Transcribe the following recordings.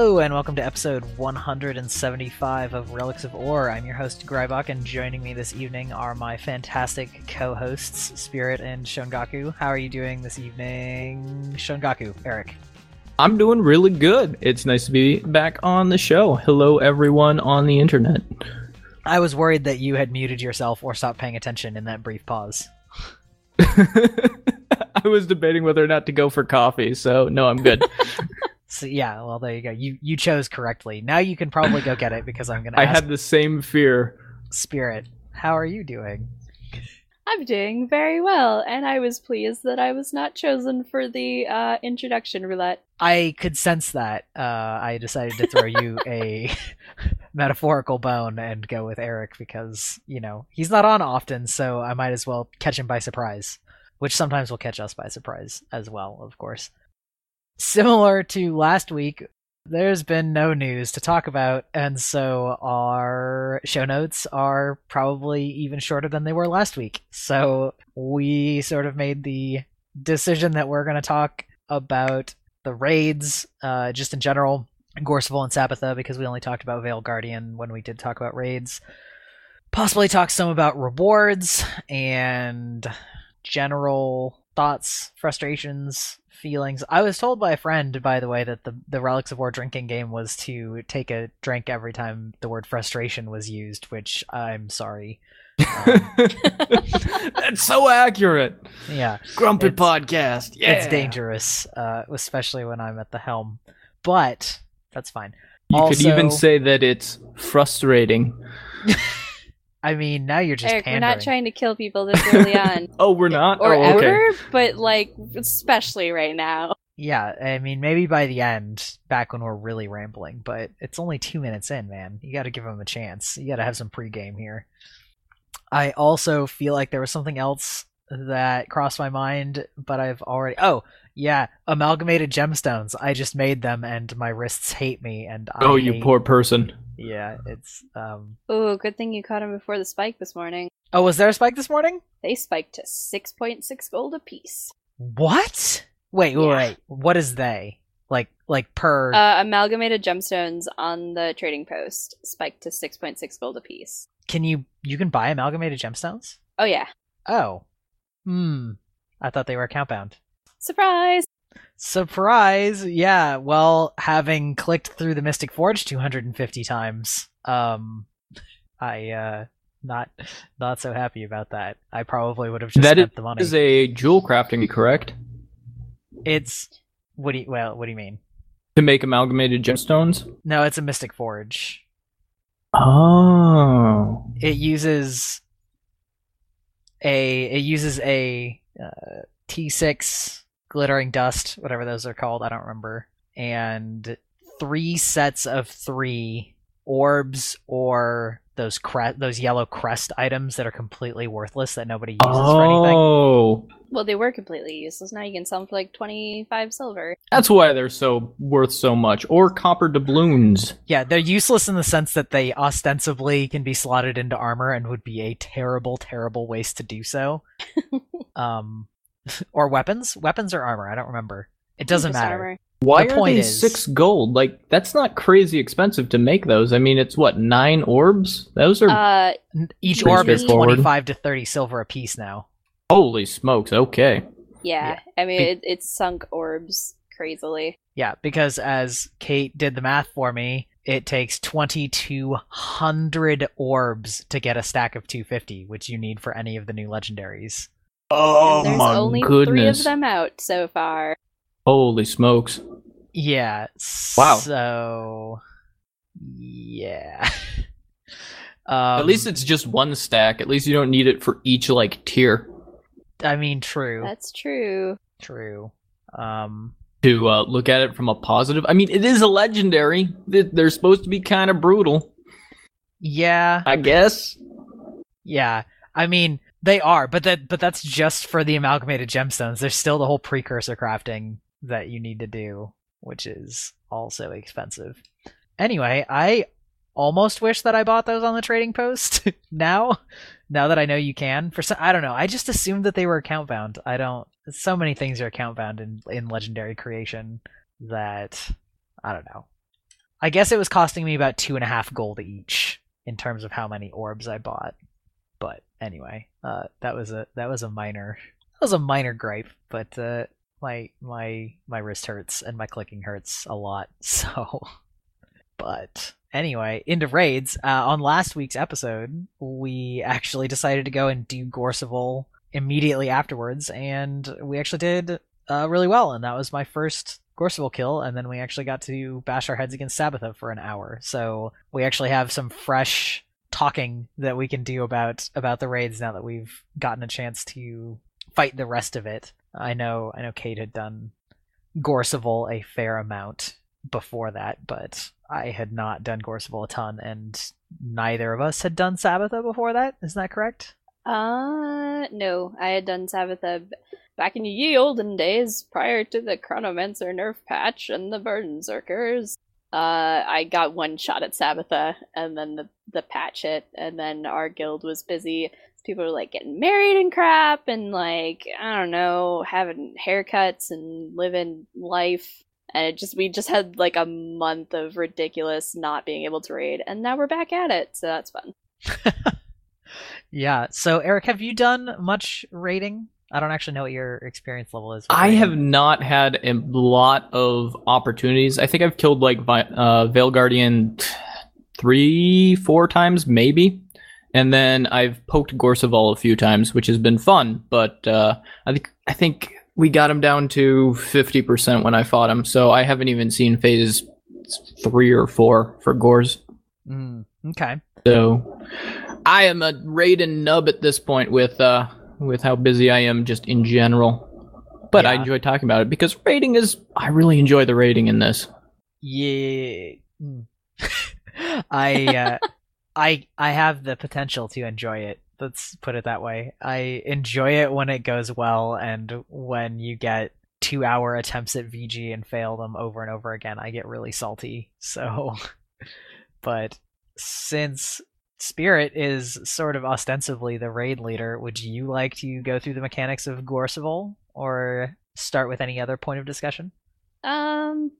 Hello and welcome to episode 175 of Relics of Orr. I'm your host Grybach, and joining me this evening are my fantastic co-hosts Spirit and Shongaku. How are you doing this evening, Shongaku? Eric. I'm doing really good. It's nice to be back on the show. Hello, everyone on the internet. I was worried that you had muted yourself or stopped paying attention in that brief pause. I was debating whether or not to go for coffee, so no, I'm good. So yeah, well there you go. You you chose correctly. Now you can probably go get it because I'm gonna. I had the same fear. Spirit. How are you doing? I'm doing very well, and I was pleased that I was not chosen for the uh, introduction roulette. I could sense that. Uh, I decided to throw you a metaphorical bone and go with Eric because you know he's not on often, so I might as well catch him by surprise, which sometimes will catch us by surprise as well, of course. Similar to last week, there's been no news to talk about, and so our show notes are probably even shorter than they were last week. So we sort of made the decision that we're going to talk about the raids, uh, just in general, Gorseval and Sabetha, because we only talked about Vale Guardian when we did talk about raids. Possibly talk some about rewards and general thoughts, frustrations, feelings. I was told by a friend, by the way, that the the Relics of Orr drinking game was to take a drink every time the word frustration was used, which I'm sorry. Um, That's so accurate. yeah, Grumpy It's- podcast. Yeah. it's dangerous, uh, especially when I'm at the helm. But that's fine. You could even say that it's frustrating. I mean, now you're just Eric, pandering. we're not trying to kill people this early on, Oh, we're not. or oh, okay. ever, but like especially right now. Yeah, I mean, maybe by the end, back when we're really rambling, but it's only two minutes in, man. You got to give them a chance. You got to have some pregame here. I also feel like there was something else that crossed my mind, but I've already. Oh, yeah, amalgamated gemstones. I just made them, and my wrists hate me. And I Oh, you hate- poor person. Yeah, it's. um Oh, good thing you caught him before the spike this morning. Oh, was there a spike this morning? They spiked to six point six gold apiece. What? Wait, wait, Yeah. wait. What is they? Like, like per? Uh, amalgamated gemstones on the trading post spiked to six point six gold apiece. can you you can buy amalgamated gemstones? Oh yeah, Oh. Hmm. I thought they were account bound. Surprise! Surprise! Yeah, well, having clicked through the Mystic Forge 250 times, um, I, uh, not, not so happy about that. I probably would have just That spent the money. Is a jewel crafting, correct? It's, what do you, well, what do you mean? To make amalgamated gemstones? No, it's a Mystic Forge. Oh. It uses a, it uses a, uh, T6 glittering dust, whatever those are called, I don't remember, and three sets of three orbs or those cre- those yellow crest items that are completely worthless that nobody uses for anything. Oh. Well, they were completely useless. Now you can sell them for like twenty five silver. That's why they're so worth so much. Or copper doubloons. Yeah, they're useless in the sense that they ostensibly can be slotted into armor and would be a terrible, terrible waste to do so. um, or weapons, weapons or armor. I don't remember. It doesn't matter. armor. Why The are point they is- six gold? Like that's not crazy expensive to make those. I mean, it's what nine orbs. Those are Uh, Each orb is twenty-five to thirty silver apiece now. holy smokes. Okay, yeah. I mean, Be- it, it's sunk orbs crazily. Yeah, because as Kate did the math for me, it takes 2200 orbs to get a stack of 250, which you need for any of the new legendaries. Oh and there's my only goodness! three of them out so far. Holy smokes! Yeah. Wow. So yeah. um, At least it's just one stack. At least you don't need it for each like tier I mean true. That's true. True. Um to uh, look at it from a positive. I mean, it is a legendary. They're supposed to be kind of brutal, yeah. I guess. Yeah. I mean they are, but that but that's just for the amalgamated gemstones. There's still the whole precursor crafting that you need to do, which is also expensive. Anyway, I almost wish that I bought those on the trading post now. Now that I know you can, for some, I don't know. I just assumed that they were account bound. I don't. So many things are account bound in in legendary creation that I don't know. I guess it was costing me about two and a half gold each in terms of how many orbs I bought. But anyway, uh, that was a that was a minor that was a minor gripe, but uh, my my my wrist hurts and my clicking hurts a lot. So, but anyway, into raids. Uh, on last week's episode, we actually decided to go and do Gorseval immediately afterwards, and we actually did uh, really well. And that was my first Gorseval kill, and then we actually got to bash our heads against Sabetha for an hour. So we actually have some fresh talking that we can do about about the raids now that we've gotten a chance to fight the rest of it. I know I know Kate had done Gorseval a fair amount before that, but I had not done Gorseval a ton, and neither of us had done Sabetha before that. Isn't that correct? Uh, no, I had done Sabetha back in ye olden days, prior to the Chronomancer nerf patch and the Berserkers. Uh, I got one shot at Sabetha, and then the the patch hit, and then our guild was busy. People were like getting married and crap, and like I don't know, having haircuts and living life. And it just we just had like a month of ridiculous not being able to raid, and now we're back at it, so that's fun. Yeah. So Eric, have you done much raiding? I don't actually know what your experience level is. I have not had a lot of opportunities. I think I've killed like uh, Vale Guardian three, four times, maybe. And then I've poked Gorseval a few times, which has been fun. But uh, I think I think we got him down to fifty percent when I fought him, so I haven't even seen phase three or four for Gors. Mm, okay. So I am a Raiden nub at this point with uh with how busy I am just in general. But I enjoy talking about it because rating is I really enjoy the rating in this. Yeah. I uh, I I have the potential to enjoy it. Let's put it that way. I enjoy it when it goes well and when you get 2-hour attempts at VG and fail them over and over again. I get really salty. So but since Spirit is sort of ostensibly the raid leader, would you like to go through the mechanics of Gorseval or start with any other point of discussion? Um,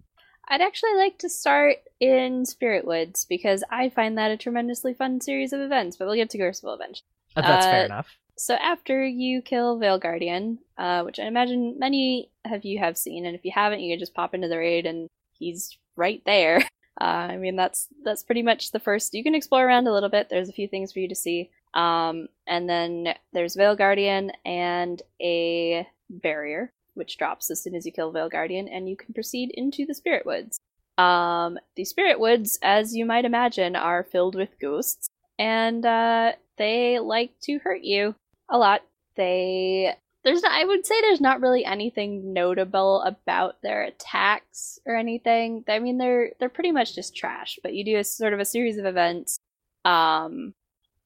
I'd actually like to start in Spirit Woods because I find that a tremendously fun series of events. But we'll get to Gorseval eventually. Uh, That's fair Uh, enough. So after you kill Vale Guardian, uh, which I imagine many of you have seen, and if you haven't, you can just pop into the raid and he's right there. Uh, I mean, that's that's pretty much the first. You can explore around a little bit. There's a few things for you to see. Um, and then there's Vale Guardian and a barrier, which drops as soon as you kill Vale Guardian, and you can proceed into the Spirit Woods. Um, the Spirit Woods, as you might imagine, are filled with ghosts, and uh, they like to hurt you a lot. They there's not, I would say there's not really anything notable about their attacks or anything. I mean they're they're pretty much just trash, but you do a sort of a series of events um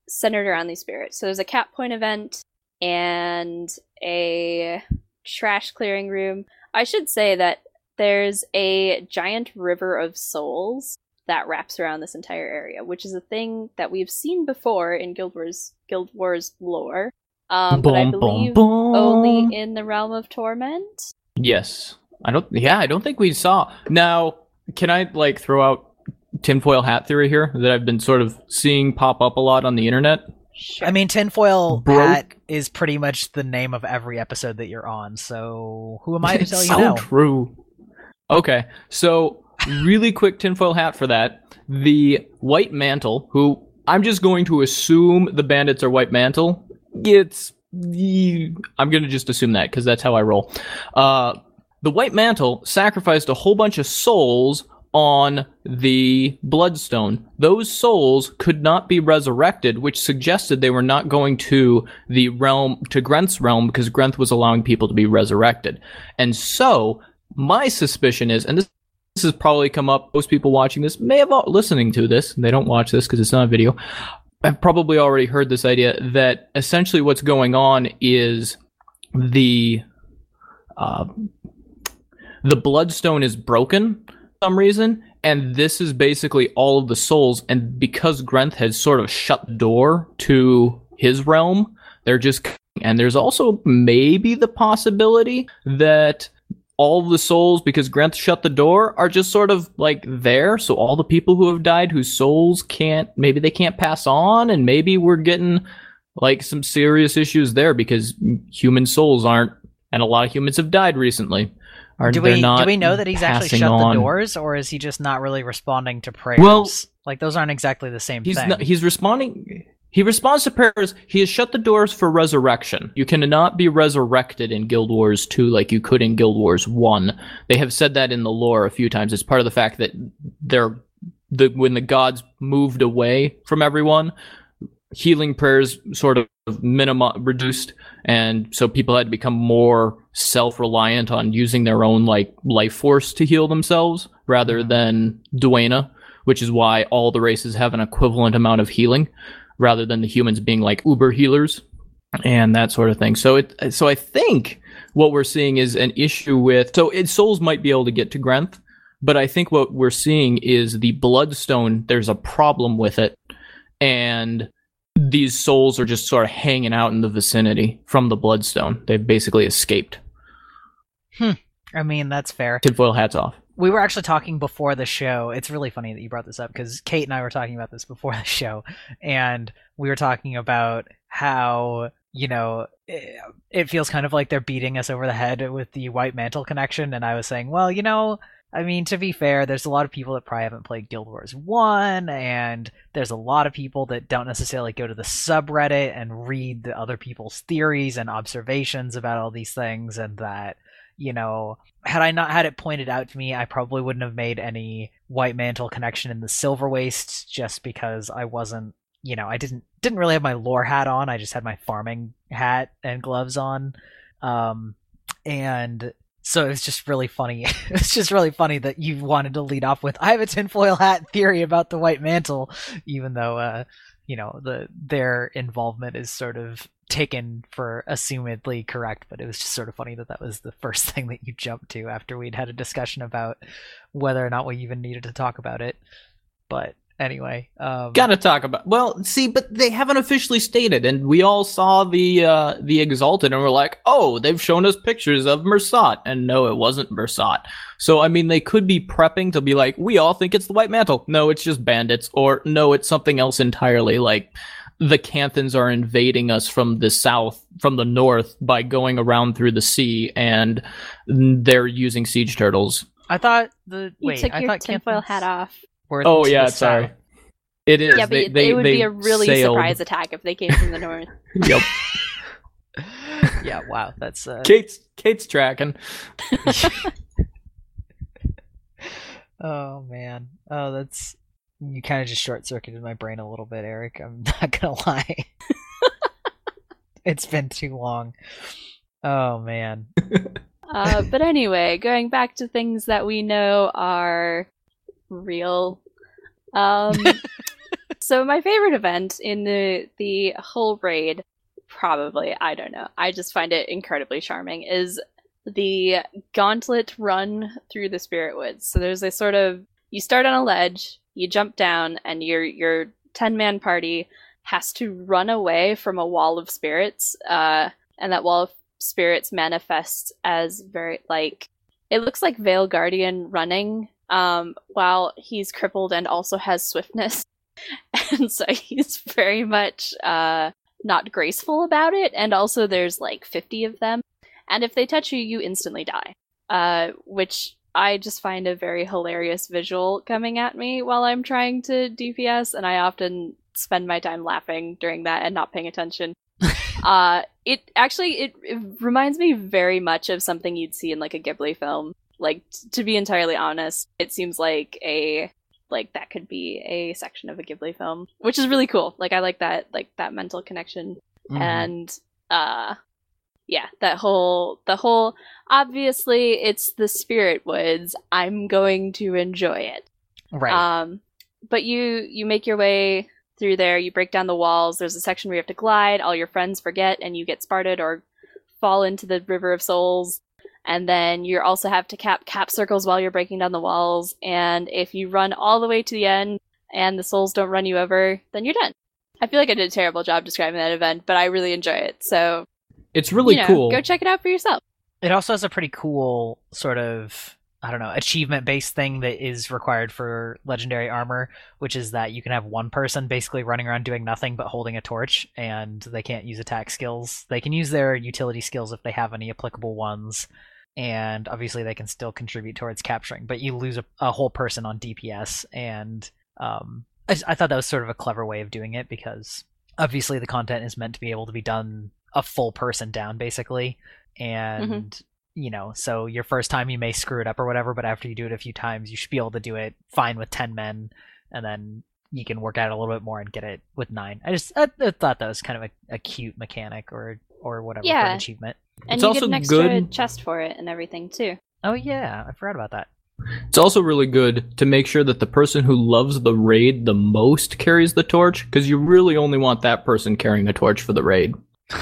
centered around these spirits. So there's a cap point event and a trash clearing room. I should say that there's a giant river of souls that wraps around this entire area, which is a thing that we've seen before in Guild Wars Guild Wars lore. Um, but I Boom, boom, believe boom. only in the realm of torment. Yes. I don't yeah, I don't think we saw. Now, can I like throw out tinfoil hat theory here that I've been sort of seeing pop up a lot on the internet? Sure. I mean, tinfoil Broke- hat is pretty much the name of every episode that you're on. So who am I to tell you so no? true. Okay, so really quick tinfoil hat for that. The White Mantle, who I'm just going to assume the bandits are White Mantle. It's I'm gonna just assume that because that's how I roll. Uh, the White Mantle sacrificed a whole bunch of souls on the Bloodstone. Those souls could not be resurrected, which suggested they were not going to the realm to Grenth's realm because Grenth was allowing people to be resurrected. And so my suspicion is, and this, this has probably come up, most people watching this may have al- listening to this. They don't watch this because it's not a video. I've probably already heard this idea that essentially what's going on is the uh, the bloodstone is broken for some reason, and this is basically all of the souls. And because Grenth has sort of shut the door to his realm, they're just and there's also maybe the possibility that all the souls because Grenth shut the door are just sort of like there. So all the people who have died whose souls can't maybe they can't pass on, and maybe we're getting like some serious issues there because human souls aren't, and a lot of humans have died recently. Are do we not do we know that he's actually shut on. the doors, or is he just not really responding to prayers? Well, like those aren't exactly the same He's thing. not, he's responding. He responds to prayers. He has shut the doors for resurrection. You cannot be resurrected in Guild Wars 2 like you could in Guild Wars 1. They have said that in the lore a few times. It's part of the fact that they're the when the gods moved away from everyone, healing prayers sort of minima reduced, and so people had to become more self-reliant on using their own like life force to heal themselves rather than Dwayna, which is why all the races have an equivalent amount of healing rather than the humans being like uber healers and that sort of thing. So it so I think what we're seeing is an issue with so it, souls might be able to get to Grenth, but I think what we're seeing is the bloodstone there's a problem with it and these souls are just sort of hanging out in the vicinity from the bloodstone. They've basically escaped. Hmm. I mean, that's fair. Tinfoil hats off. We were actually talking before the show. It's really funny that you brought this up because Kate and I were talking about this before the show, and we were talking about how you know it, it feels kind of like they're beating us over the head with the White Mantle connection, and I was saying, well, you know. I mean, to be fair, there's a lot of people that probably haven't played Guild Wars 1, and there's a lot of people that don't necessarily go to the subreddit and read the other people's theories and observations about all these things, and that, you know, had I not had it pointed out to me, I probably wouldn't have made any white mantle connection in the silver waste just because I wasn't, you know, I didn't didn't really have my lore hat on. I just had my farming hat and gloves on. Um and so it was just really funny. it's just really funny that you wanted to lead off with I have a tinfoil hat theory about the white mantle, even though uh you know the their involvement is sort of taken for assumedly correct, but it was just sort of funny that that was the first thing that you jumped to after we'd had a discussion about whether or not we even needed to talk about it. But anyway, um, Gotta talk about well, see, but they haven't officially stated, and we all saw the uh the exalted, and we're like, oh, they've shown us pictures of Mursaat, and no, it wasn't Mursaat. So I mean, they could be prepping to be like, we all think it's the White Mantle. No, it's just bandits, or no, it's something else entirely. Like the Canthans are invading us from the south, from the north, by going around through the sea, and they're using siege turtles. I thought the You wait, took I your thought tinfoil hat off. Oh yeah, the sorry. south. It is. Yeah, but they, it- they, it would they be a really sailed. surprise attack if they came from the north. Yep. yeah, wow, that's uh, Kate's Kate's tracking. oh man, oh that's you kind of just short circuited my brain a little bit, Eric. I'm not gonna lie. it's been too long. Oh man. Uh, but anyway, going back to things that we know are real. Um, so my favorite event in the the whole raid, probably I don't know. I just find it incredibly charming. Is the gauntlet run through the spirit woods. So there's a sort of you start on a ledge, you jump down, and your your ten man party has to run away from a wall of spirits. Uh, and that wall of spirits manifests as very like it looks like Vale Guardian running um while he's crippled and also has swiftness. and so he's very much uh not graceful about it and also there's like 50 of them and if they touch you you instantly die. Uh which I just find a very hilarious visual coming at me while I'm trying to DPS and I often spend my time laughing during that and not paying attention. Uh it actually it, it reminds me very much of something you'd see in like a ghibli film. Like t- to be entirely honest it seems like a like that could be a section of a ghibli film which is really cool. Like i like that like that mental connection. Mhm. and uh yeah that whole the whole obviously it's the spirit woods i'm going to enjoy it right. um, but you you make your way through there. You break down the walls. There's a section where you have to glide. All your friends forget, and you get sparted or fall into the river of souls. And then you also have to cap cap circles while you're breaking down the walls. And if you run all the way to the end and the souls don't run you over, then you're done. I feel like I did a terrible job describing that event, but I really enjoy it. So It's really you know, cool. Go check it out for yourself. It also has a pretty cool sort of I don't know achievement based thing that is required for legendary armor, which is that you can have one person basically running around doing nothing but holding a torch, and they can't use attack skills. They can use their utility skills if they have any applicable ones, and obviously they can still contribute towards capturing. But you lose a, a whole person on DPS, and um, I, I thought that was sort of a clever way of doing it because obviously the content is meant to be able to be done a full person down basically mm-hmm. and you know so your first time you may screw it up or whatever but after you do it a few times you should be able to do it fine with 10 men and then you can work out a little bit more and get it with nine i just i, I thought that was kind of a, a cute mechanic or or whatever for Yeah. an achievement And It's you also get an extra good- chest for it and everything too. oh yeah i forgot about that It's also really good to make sure that the person who loves the raid the most carries the torch, because you really only want that person carrying the torch for the raid.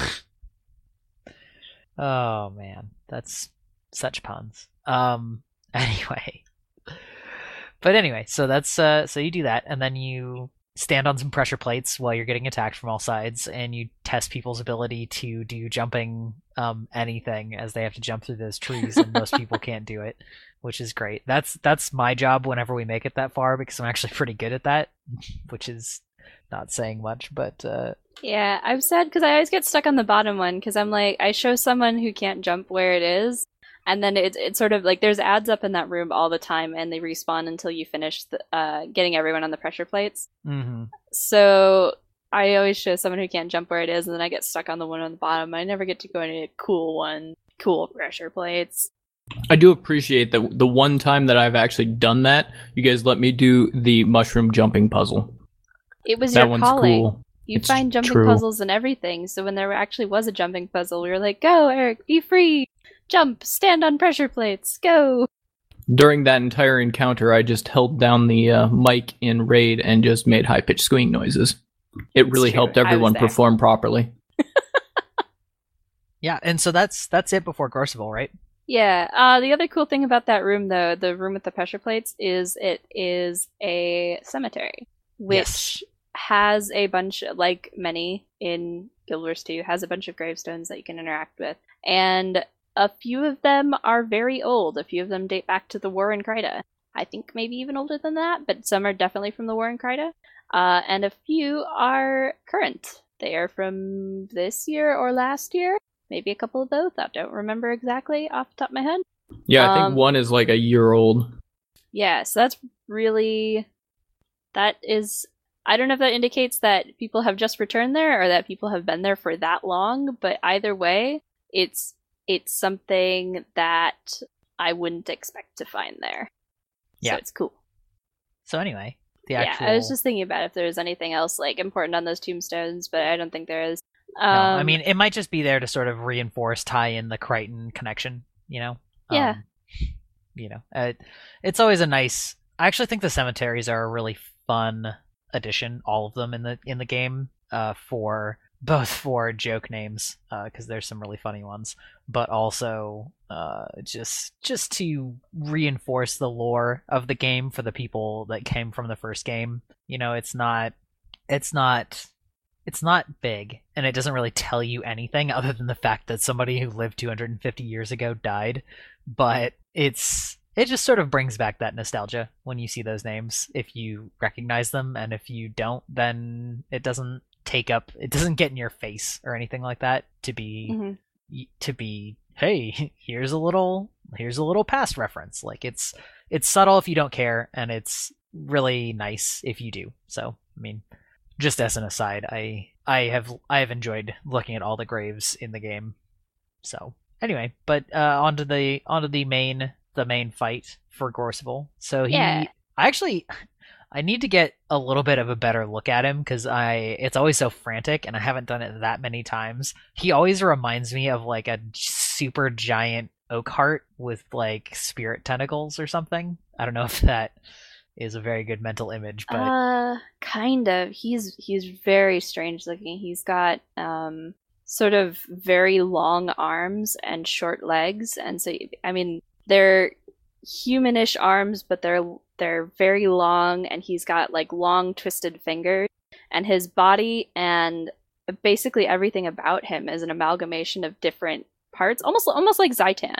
Oh man, that's such puns. Um anyway. But anyway, so that's uh so you do that and then you stand on some pressure plates while you're getting attacked from all sides and you test people's ability to do jumping um anything as they have to jump through those trees and most people can't do it, which is great. That's that's my job whenever we make it that far because I'm actually pretty good at that, which is not saying much, but uh Yeah, I'm sad because I always get stuck on the bottom one because I'm like, I show someone who can't jump where it is, and then it's it's sort of like there's ads up in that room all the time, and they respawn until you finish the, uh, getting everyone on the pressure plates. mhm. So I always show someone who can't jump where it is, and then I get stuck on the one on the bottom. I never get to go into a cool one, cool pressure plates. I do appreciate that the one time that I've actually done that, you guys let me do the mushroom jumping puzzle. It was that your one's calling. cool. You It's find jumping true. puzzles and everything. So when there actually was a jumping puzzle, we were like, "Go, Eric, be free, jump, stand on pressure plates, go." During that entire encounter, I just held down the uh, mic in raid and just made high pitched squeaking noises. It really helped everyone perform properly. Yeah, and so that's that's it before Gorseval, right? Yeah. Uh, the other cool thing about that room, though, the room with the pressure plates, is it is a cemetery, which Yes. Has a bunch, like many in Guild Wars 2, has a bunch of gravestones that you can interact with, and a few of them are very old. A few of them date back to the War in Kryta. I think maybe even older than that, but some are definitely from the War in Kryta. Uh, and a few are current. They are from this year or last year. Maybe a couple of both. I don't remember exactly off the top of my head. Yeah, I Um, think one is like a year old. Yeah, so that's really that is I don't know if that indicates that people have just returned there or that people have been there for that long, but either way, it's it's something that I wouldn't expect to find there. Yeah. So it's cool. So anyway, the actual... Yeah, I was just thinking about if there was anything else like important on those tombstones, but I don't think there is. Um, No, I mean, it might just be there to sort of reinforce, tie in the Krytan connection. You know. Yeah. Um, you know, uh, it's always a nice. I actually think the cemeteries are a really fun addition. All of them in the in the game, uh, for both for joke names, because there's some really funny ones, but also uh, just just to reinforce the lore of the game for the people that came from the first game. You know, it's not it's not it's not big and it doesn't really tell you anything other than the fact that somebody who lived 250 years ago died but it's it just sort of brings back that nostalgia when you see those names. If you recognize them and if you don't then it doesn't take up it doesn't get in your face or anything like that to be Mhm. to be hey here's a little here's a little past reference. Like it's it's subtle if you don't care and it's really nice if you do. So i mean just as an aside i i have i have enjoyed looking at all the graves in the game. So anyway but uh onto the onto the main the main fight for Gorseval. so he Yeah. i actually i need to get a little bit of a better look at him because i it's always so frantic and i haven't done it that many times he always reminds me of like a super giant oak heart with like spirit tentacles or something i don't know if that is a very good mental image but Uh, kind of. He's he's very strange looking. He's got um sort of very long arms and short legs, and so I mean they're humanish arms, but they're they're very long, and he's got like long twisted fingers, and his body and basically everything about him is an amalgamation of different parts, almost almost like Zhaitan,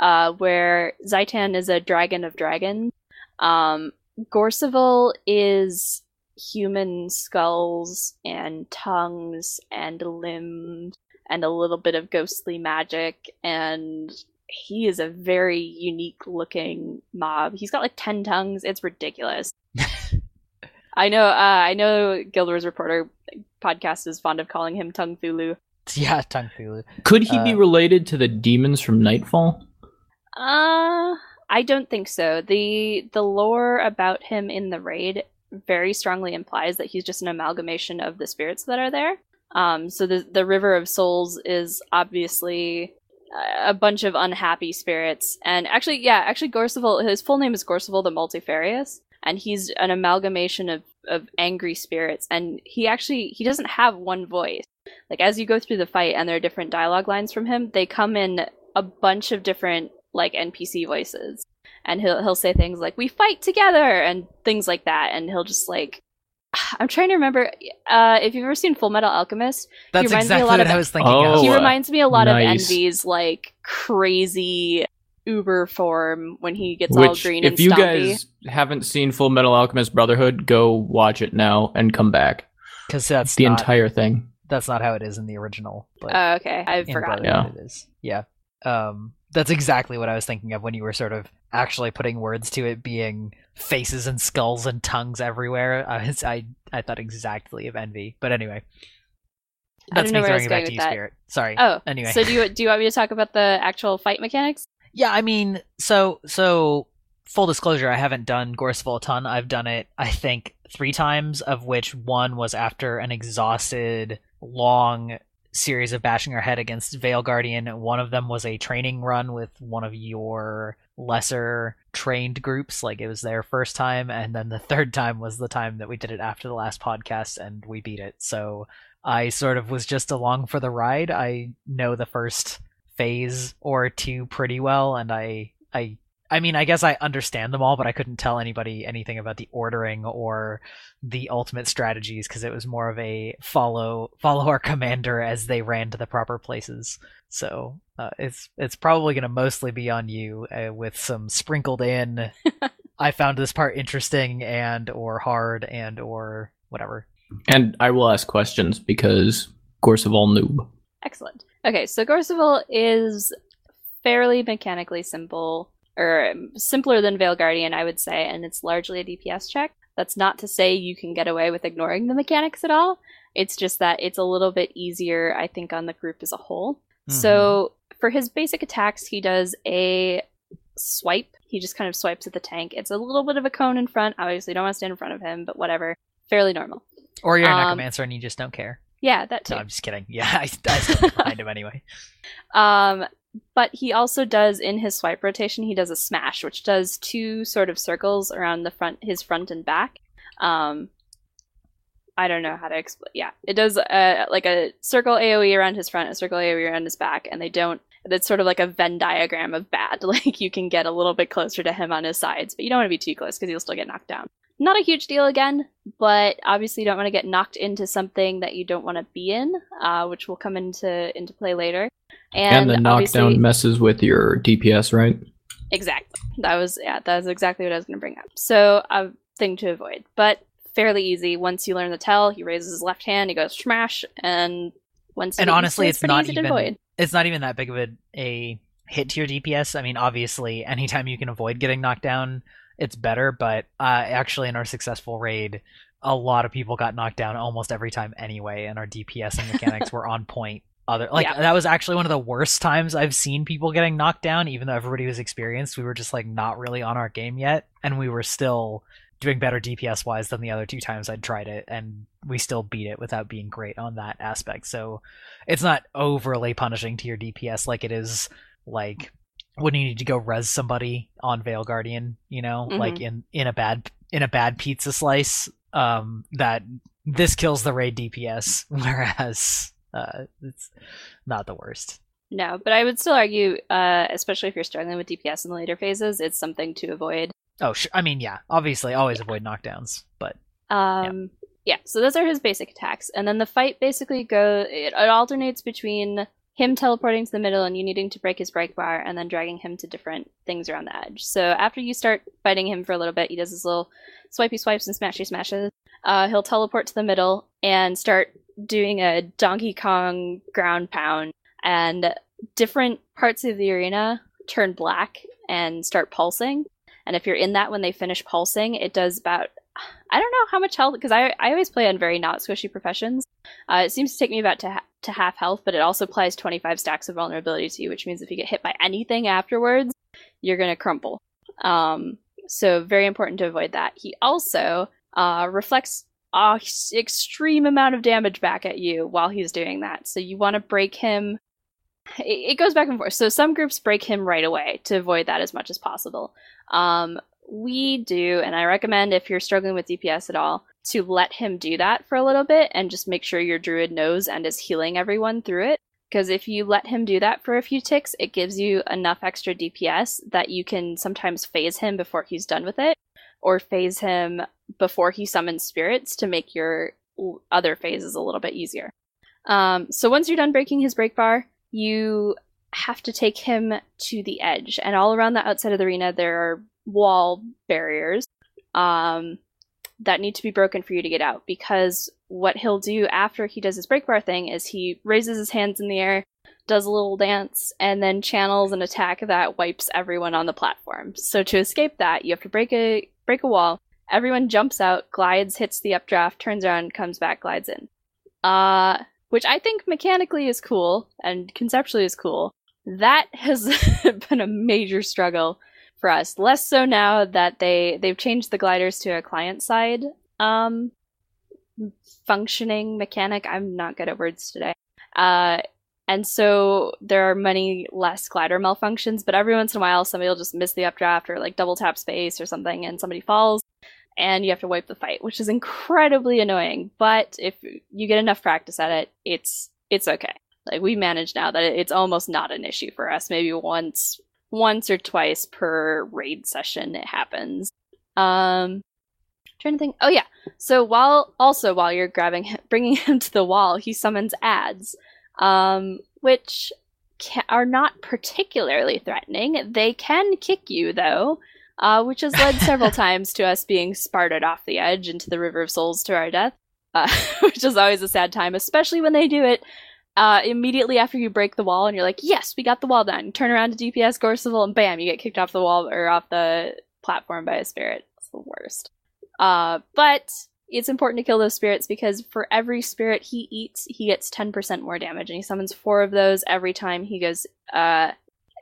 uh, where Zhaitan is a dragon of dragons. Um, Gorseval is human skulls and tongues and limbs and a little bit of ghostly magic and he is a very unique looking mob. He's got like 10 tongues. It's ridiculous. I know uh, I know Guild Wars Reporter podcast is fond of calling him Tongue Thulu. Yeah, Tongue Thulu. Could he be Uh, related to the demons from Nightfall? Uh I don't think so. The the lore about him in the raid very strongly implies that he's just an amalgamation of the spirits that are there. Um, so the the River of Souls is obviously a bunch of unhappy spirits, and actually, yeah, actually, Gorseval. His full name is Gorseval the Multifarious, and he's an amalgamation of of angry spirits. And he actually he doesn't have one voice. Like as you go through the fight, and there are different dialogue lines from him, they come in a bunch of different like NPC voices, and he'll he'll say things like "We fight together" and things like that, and he'll just like. I'm trying to remember uh, if you've ever seen Full Metal Alchemist. That's reminds me a exactly lot what of- I was thinking Oh, of. he uh, reminds me a lot nice. of Envy's like crazy uber form when he gets all Which, green and if you stompy. guys haven't seen Full Metal Alchemist Brotherhood, go watch it now and come back. Because that's the not, entire thing. that's not how it is in the original. But Oh, okay, I in forgot. Brotherhood it is. Yeah. Um, that's exactly what I was thinking of when you were sort of actually putting words to it being faces and skulls and tongues everywhere. Uh, I was, I I thought exactly of envy. But anyway, I that's don't know me where I was throwing it going back to you, that. Spirit. Sorry. Oh, Anyway. So do you do you want me to talk about the actual fight mechanics? Yeah, I mean, so so full disclosure, I haven't done Gorseval a ton. I've done it, I think, three times, of which one was after an exhausted, long series of bashing our head against Vale Guardian. One of them was a training run with one of your lesser trained groups, like it was their first time, and then the third time was the time that we did it after the last podcast and we beat it. So I sort of was just along for the ride. I know the first phase or two pretty well and I I I mean I guess I understand them all but I couldn't tell anybody anything about the ordering or the ultimate strategies because it was more of a follow follow our commander as they ran to the proper places. So uh, it's it's probably going to mostly be on you uh, with some sprinkled in I found this part interesting and or hard and or whatever. And I will ask questions because Gorseval noob. Excellent. Okay, so Gorseval is fairly mechanically simple, or simpler than Vale Guardian, I would say, and it's largely a DPS check. That's not to say you can get away with ignoring the mechanics at all. It's just that it's a little bit easier, I think, on the group as a whole. So for his basic attacks, he does a swipe. He just kind of swipes at the tank. It's a little bit of a cone in front. Obviously, don't want to stand in front of him, but whatever. Fairly normal. Or you're a um, necromancer and you just don't care. Yeah, that too. No, I'm just kidding. Yeah, I, I still behind him anyway. Um, but he also does in his swipe rotation, he does a smash, which does two sort of circles around the front, his front and back. Um, I don't know how to explain. Yeah, it does uh, like a circle AOE around his front, a circle AOE around his back, and they don't. It's sort of like a Venn diagram of bad. Like you can get a little bit closer to him on his sides, but you don't want to be too close because he'll still get knocked down. Not a huge deal again, but obviously you don't want to get knocked into something that you don't want to be in, uh, which will come into into play later. And, And, the knockdown messes with your DPS, right? Exactly. That was yeah. That was exactly what I was going to bring up. So a thing to avoid, but fairly easy. Once you learn the tell, he raises his left hand, he goes smash, and once And honestly, to it, it's not easy to even- avoid. it's not even that big of a, a hit to your DPS. I mean, obviously, anytime you can avoid getting knocked down, it's better. But uh, actually, in our successful raid, a lot of people got knocked down almost every time anyway, and our DPS and mechanics were on point. Other like Yeah. that was actually one of the worst times I've seen people getting knocked down. Even though everybody was experienced, we were just like not really on our game yet, and we were still doing better DPS wise than the other two times I'd tried it, and we still beat it without being great on that aspect. So it's not overly punishing to your DPS like it is like when you need to go res somebody on Vale Guardian, you know, Mhm. like in in a bad in a bad pizza slice. Um, that this kills the raid DPS, whereas uh, it's not the worst. No, but I would still argue, uh, especially if you're struggling with DPS in the later phases, it's something to avoid. Oh, sh- I mean, yeah, obviously, always avoid knockdowns, but Um, yeah. So those are his basic attacks, and then the fight basically go. It, it alternates between him teleporting to the middle and you needing to break his break bar and then dragging him to different things around the edge. So after you start fighting him for a little bit, he does his little swipey swipes and smashy smashes. Uh, he'll teleport to the middle and start doing a Donkey Kong ground pound, and different parts of the arena turn black and start pulsing. And if you're in that when they finish pulsing, it does about I don't know how much health because I I always play on very not squishy professions. Uh, it seems to take me about to ha- to half health, but it also applies 25 stacks of vulnerability to you, which means if you get hit by anything afterwards, you're gonna crumple. Um, so very important to avoid that. He also uh, reflects a extreme amount of damage back at you while he's doing that. So you want to break him. It, it goes back and forth. So some groups break him right away to avoid that as much as possible. Um, we do, and I recommend if you're struggling with DPS at all, to let him do that for a little bit and just make sure your druid knows and is healing everyone through it. Because if you let him do that for a few ticks, it gives you enough extra DPS that you can sometimes phase him before he's done with it, or phase him before he summons spirits to make your other phases a little bit easier. Um, so once you're done breaking his break bar, you have to take him to the edge, and all around the outside of the arena there are wall barriers um, that need to be broken for you to get out. Because what he'll do after he does his break bar thing is he raises his hands in the air, does a little dance, and then channels an attack that wipes everyone on the platform. So to escape that, you have to break a break a wall. Everyone jumps out, glides, hits the updraft, turns around, comes back, glides in. Uh, which I think mechanically is cool and conceptually is cool. That has been a major struggle for us. Less so now that they they've changed the gliders to a client side um, functioning mechanic. I'm not good at words today. Uh, and so there are many less glider malfunctions, but every once in a while somebody will just miss the updraft or like double tap space or something and somebody falls and you have to wipe the fight, which is incredibly annoying. But if you get enough practice at it, it's it's okay. Like we manage now that it's almost not an issue for us. Maybe once once or twice per raid session it happens. Um trying to think. Oh yeah. So while also while you're grabbing him, bringing him to the wall, he summons ads, um, which ca- are not particularly threatening. They can kick you though, uh, which has led several times to us being sparted off the edge into the River of Souls to our death, uh, which is always a sad time, especially when they do it uh, immediately after you break the wall and you're like, yes, we got the wall done. turn around to DPS Gorseval and bam, you get kicked off the wall or off the platform by a spirit. It's the worst. Uh, but it's important to kill those spirits because for every spirit he eats, he gets 10% more damage. And he summons four of those every time he goes, uh,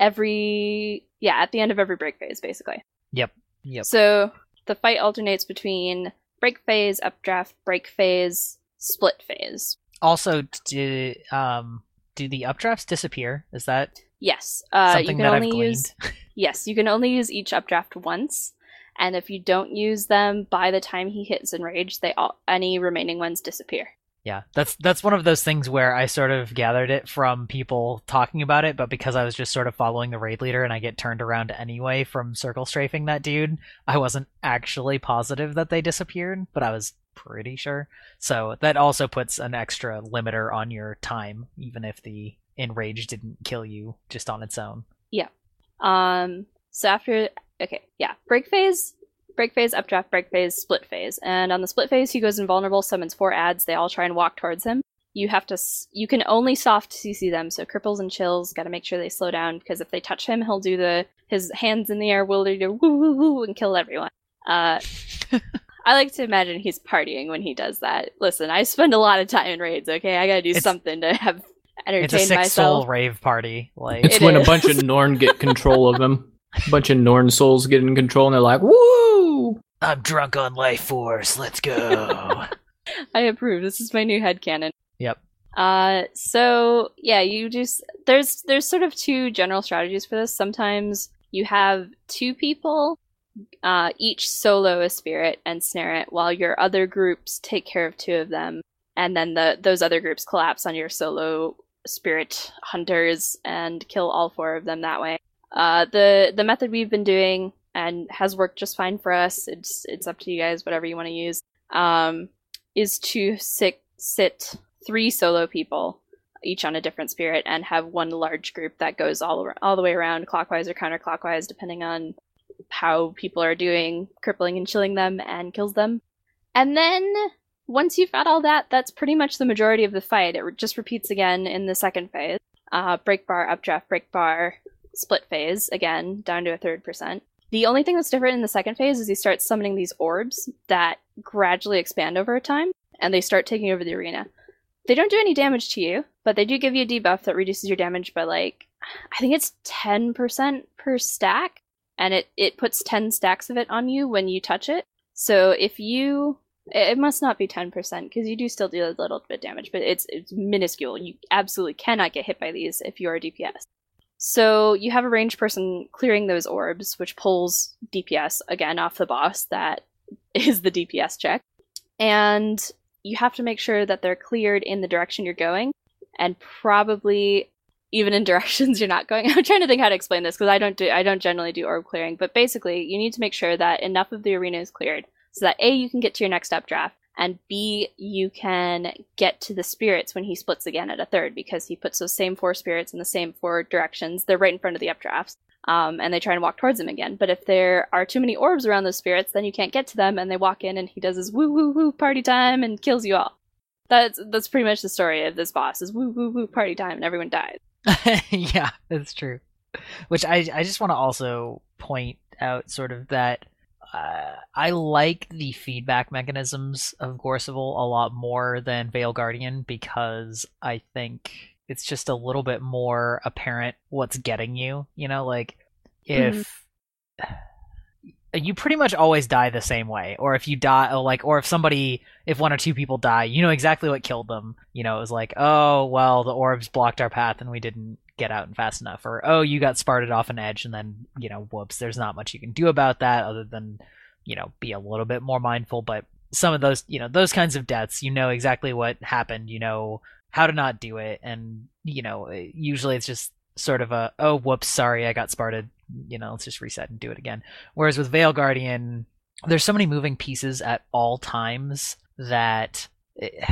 every, yeah, at the end of every break phase, basically. Yep. Yep. So the fight alternates between break phase, updraft, break phase, split phase. Also, do um do the updrafts disappear? Is that Yes. Uh, you something can that I've gleaned? use yes, you can only use each updraft once, and if you don't use them by the time he hits enrage, they all any remaining ones disappear. Yeah, that's that's one of those things where I sort of gathered it from people talking about it, but because I was just sort of following the raid leader and I get turned around anyway from circle strafing that dude, I wasn't actually positive that they disappeared, but I was pretty sure. So that also puts an extra limiter on your time, even if the enrage didn't kill you just on its own. Yeah. Um, so after okay, yeah, break phase, break phase, updraft, break phase, split phase, and on the split phase, he goes invulnerable, summons four ads. They all try and walk towards him. You have to, s- you can only soft CC them. So cripples and chills, got to make sure they slow down because if they touch him, he'll do the his hands in the air, will do woo woo woo and kill everyone. Uh, I like to imagine he's partying when he does that. Listen, I spend a lot of time in raids. Okay, I gotta do It's- something to have entertain It's a entertain six myself. soul rave party. Like It's It when a bunch of Norn get control of him. A bunch of Norn souls get in control and they're like, woo! I'm drunk on life force. Let's go. I approve. This is my new head headcanon. Yep. Uh so yeah, you just there's there's sort of two general strategies for this. Sometimes you have two people uh each solo a spirit and snare it while your other groups take care of two of them and then the those other groups collapse on your solo spirit hunters and kill all four of them that way. Uh the the method we've been doing and has worked just fine for us. It's it's up to you guys whatever you want to use. Um is to sit sit three solo people each on a different spirit, and have one large group that goes all all the way around, clockwise or counterclockwise, depending on how people are doing, crippling and chilling them, and kills them. And then once you've got all that, that's pretty much the majority of the fight. It just repeats again in the second phase. Uh, break bar, updraft, break bar, split phase again, down to a third percent. The only thing that's different in the second phase is you start summoning these orbs that gradually expand over time, and they start taking over the arena. They don't do any damage to you, but they do give you a debuff that reduces your damage by like I think it's ten percent per stack, and it it puts ten stacks of it on you when you touch it. So if you it must not be 10% because you do still do a little bit of damage, but it's it's minuscule. You absolutely cannot get hit by these if you are DPS. So you have a ranged person clearing those orbs, which pulls DPS again off the boss. That is the DPS check. And you have to make sure that they're cleared in the direction you're going, and probably even in directions you're not going. I'm trying to think how to explain this because I don't do I don't generally do orb clearing, but basically you need to make sure that enough of the arena is cleared so that A you can get to your next updraft and B you can get to the spirits when he splits again at a third because he puts those same four spirits in the same four directions. They're right in front of the updrafts. Um, and they try and walk towards him again. But if there are too many orbs around those spirits, then you can't get to them, and they walk in, and he does his woo woo woo party time and kills you all. That's that's pretty much the story of this boss: is woo woo woo party time, and everyone dies. yeah, that's true. Which I I just want to also point out sort of that uh, I like the feedback mechanisms of Gorseval a lot more than Vale Guardian because I think it's just a little bit more apparent what's getting you. You know, like if you pretty much always die the same way, or if you die, or like, or if somebody, if one or two people die, you know exactly what killed them. You know, it was like, oh well, the orbs blocked our path and we didn't get out and fast enough, or oh, you got sparted off an edge, and then you know, whoops, there's not much you can do about that other than you know be a little bit more mindful. But some of those, you know, those kinds of deaths, you know exactly what happened, you know how to not do it, and you know, eh, usually it's just sort of a oh whoops, sorry, I got sparted. You know, let's just reset and do it again. Whereas with Vale Guardian, there's so many moving pieces at all times that. It,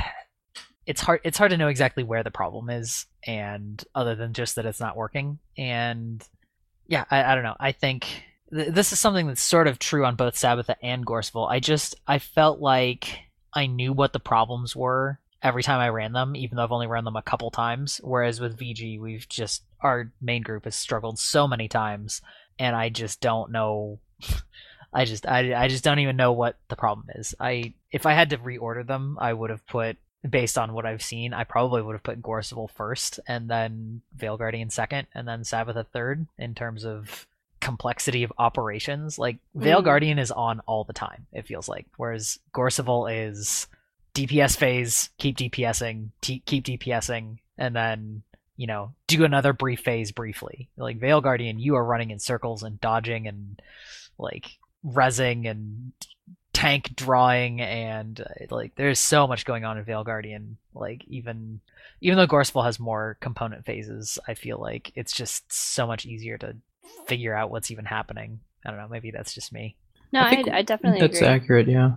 it's hard it's hard to know exactly where the problem is and other than just that it's not working. And yeah i, I don't know. I think th- this is something that's sort of true on both Sabetha and gorseval i just i felt like i knew what the problems were every time i ran them even though i've only run them a couple times. Whereas with vg we've just our main group has struggled so many times and i just don't know. I just I, I just don't even know what the problem is. I if i had to reorder them i would have put based on what I've seen, I probably would have put Gorseval first, and then Vale Guardian second, and then Sabetha third in terms of complexity of operations. Like Veil Mm. Guardian is on all the time. It feels like, whereas Gorseval is DPS phase, keep DPSing, t- keep DPSing, and then you know do another brief phase briefly. Like Vale Guardian, you are running in circles and dodging and like resing and tank drawing and uh, like there's so much going on in Vale Guardian. Like even even though Gorseval has more component phases, I feel like it's just so much easier to figure out what's even happening. I don't know, maybe that's just me. No, I I, I, definitely That's agree. accurate, yeah.